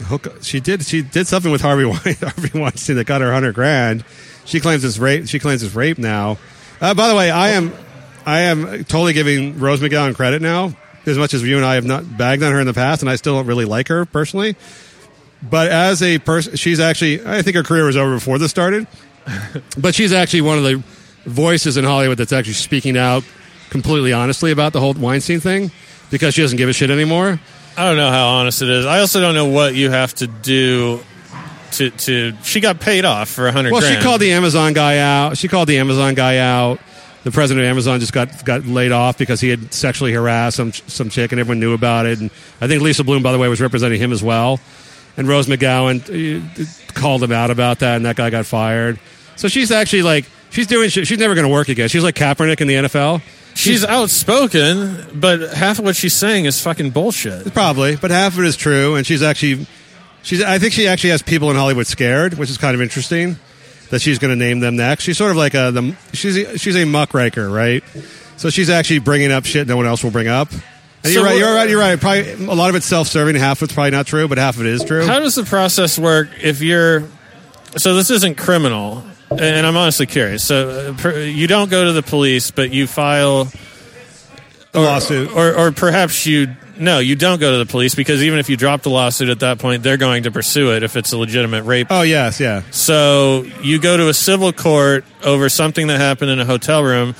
hook. She did. She did something with Harvey *laughs* Wein- Harvey Weinstein that got her hundred grand. She claims it's rape. She claims it's rape now. Uh, by the way, I am I am totally giving Rose McGowan credit now. As much as you and I have not bagged on her in the past, and I still don't really like her personally. But as a person, she's actually. I think her career was over before this started. *laughs* but she's actually one of the voices in Hollywood that's actually speaking out completely honestly about the whole Weinstein thing because she doesn't give a shit anymore. I don't know how honest it is. I also don't know what you have to do to to. She got paid off for a hundred. Well, grand. she called the Amazon guy out. She called the Amazon guy out. The president of Amazon just got got laid off because he had sexually harassed some some chick, and everyone knew about it. And I think Lisa Bloom, by the way, was representing him as well. And Rose McGowan uh, called him out about that, and that guy got fired. So she's actually like she's doing shit. She's never going to work again. She's like Kaepernick in the NFL. She's outspoken, but half of what she's saying is fucking bullshit. Probably, but half of it is true, and she's actually, she's. I think she actually has people in Hollywood scared, which is kind of interesting. That she's going to name them next. She's sort of like a the. She's a, she's a muckraker, right? So she's actually bringing up shit no one else will bring up. So you're right. You're right. You're right. Probably a lot of it's self-serving. Half of it's probably not true, but half of it is true. How does the process work if you're? So this isn't criminal, and I'm honestly curious. So uh, you don't go to the police, but you file a lawsuit, or, or perhaps you no, you don't go to the police because even if you drop the lawsuit at that point, they're going to pursue it if it's a legitimate rape. Oh yes, yeah. So you go to a civil court over something that happened in a hotel room,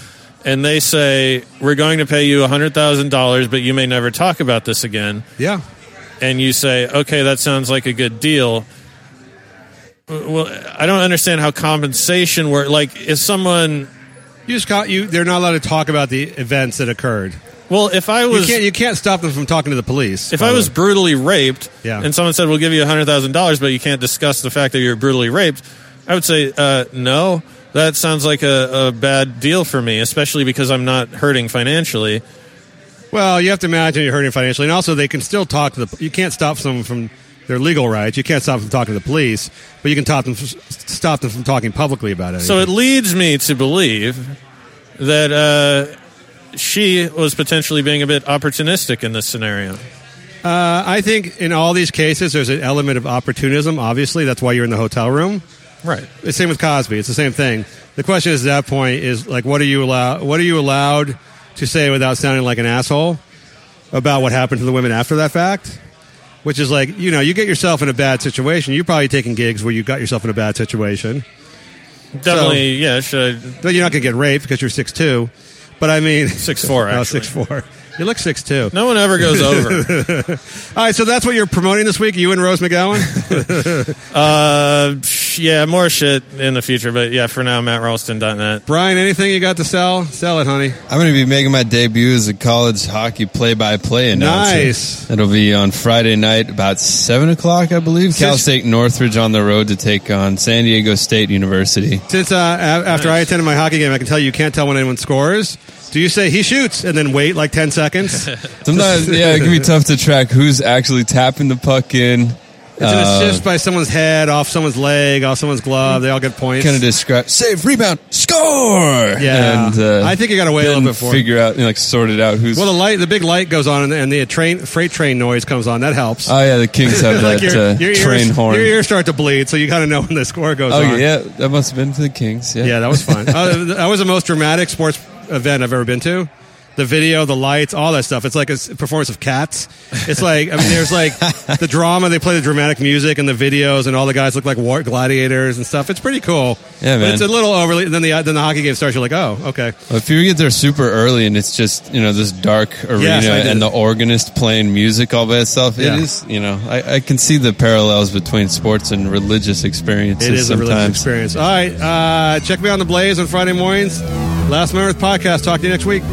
and they say we're going to pay you hundred thousand dollars, but you may never talk about this again. Yeah. And you say, okay, that sounds like a good deal. Well, I don't understand how compensation works. Like, if someone You just got you. They're not allowed to talk about the events that occurred. Well, if I was, you can't, you can't stop them from talking to the police. if I was brutally raped, Yeah. and someone said we'll give you hundred thousand dollars, but you can't discuss the fact that you're brutally raped, I would say uh, no. That sounds like a, a bad deal for me, especially because I'm not hurting financially. Well, you have to imagine you're hurting financially, and also they can still talk to the. You can't stop someone from their legal rights. You can't stop them from talking to the police, but you can stop them stop them from talking publicly about it. So it leads me to believe that uh, she was potentially being a bit opportunistic in this scenario. Uh, I think in all these cases, there's an element of opportunism. Obviously, that's why you're in the hotel room. Right. The same with Cosby. It's the same thing. The question is, at that point, is like, what are you allow? What are you allowed to say without sounding like an asshole about what happened to the women after that fact? Which is like, you know, you get yourself in a bad situation. You're probably taking gigs where you got yourself in a bad situation. Definitely, yeah. Should But you're not going to get raped because you're six two. But I mean, *laughs* six four. *laughs* No, six four. You look six two. No one ever goes over. *laughs* All right, so that's what you're promoting this week. You and Rose McGowan. uh, sh- yeah, more shit in the future, but yeah, for now, MattRalston.net. Brian, anything you got to sell? Sell it, honey. I'm going to be making my debut as a college hockey play-by-play announcer. Nice. It'll be on Friday night about seven o'clock, I believe. Cal State Northridge on the road to take on San Diego State University. Since uh, a- after I attended my hockey game, I can tell you you can't tell when anyone scores. Do you say he shoots and then wait like ten seconds? *laughs* Sometimes, yeah, it can be *laughs* tough to track who's actually tapping the puck in. It's an assist by someone's head, off someone's leg, off someone's glove. They all get points. kind of describe save, rebound, score. Yeah. and uh, I think you gotta wait a little bit for. Figure out, you know, like, sort it out who's. well, the light, the big light goes on, and the, and the train freight train noise comes on. That helps. oh yeah, the Kings have *laughs* Like that your- uh, your train ears, horn. Your ears start to bleed, so you got to know *laughs* when the score goes oh on. yeah, that must have been for the Kings. Yeah, Yeah, that was fun. *laughs* uh, that was the most dramatic sports event I've ever been to. The video, the lights, all that stuff. It's like a performance of Cats. It's like I mean, there's like *laughs* the drama. They play the dramatic music and the videos, and all the guys look like war gladiators and stuff. It's pretty cool. Yeah, But man. it's a little overly. Then the then the hockey game starts. You're like, oh, okay. Well, if you get there super early and it's just you know this dark arena Yes, and the organist playing music all by itself, Yeah. it is you know I, I can see the parallels between sports and religious experiences. It is a religious experience. All right, uh, check me on the Blaze on Friday mornings. Last Memories podcast. Talk to you next week.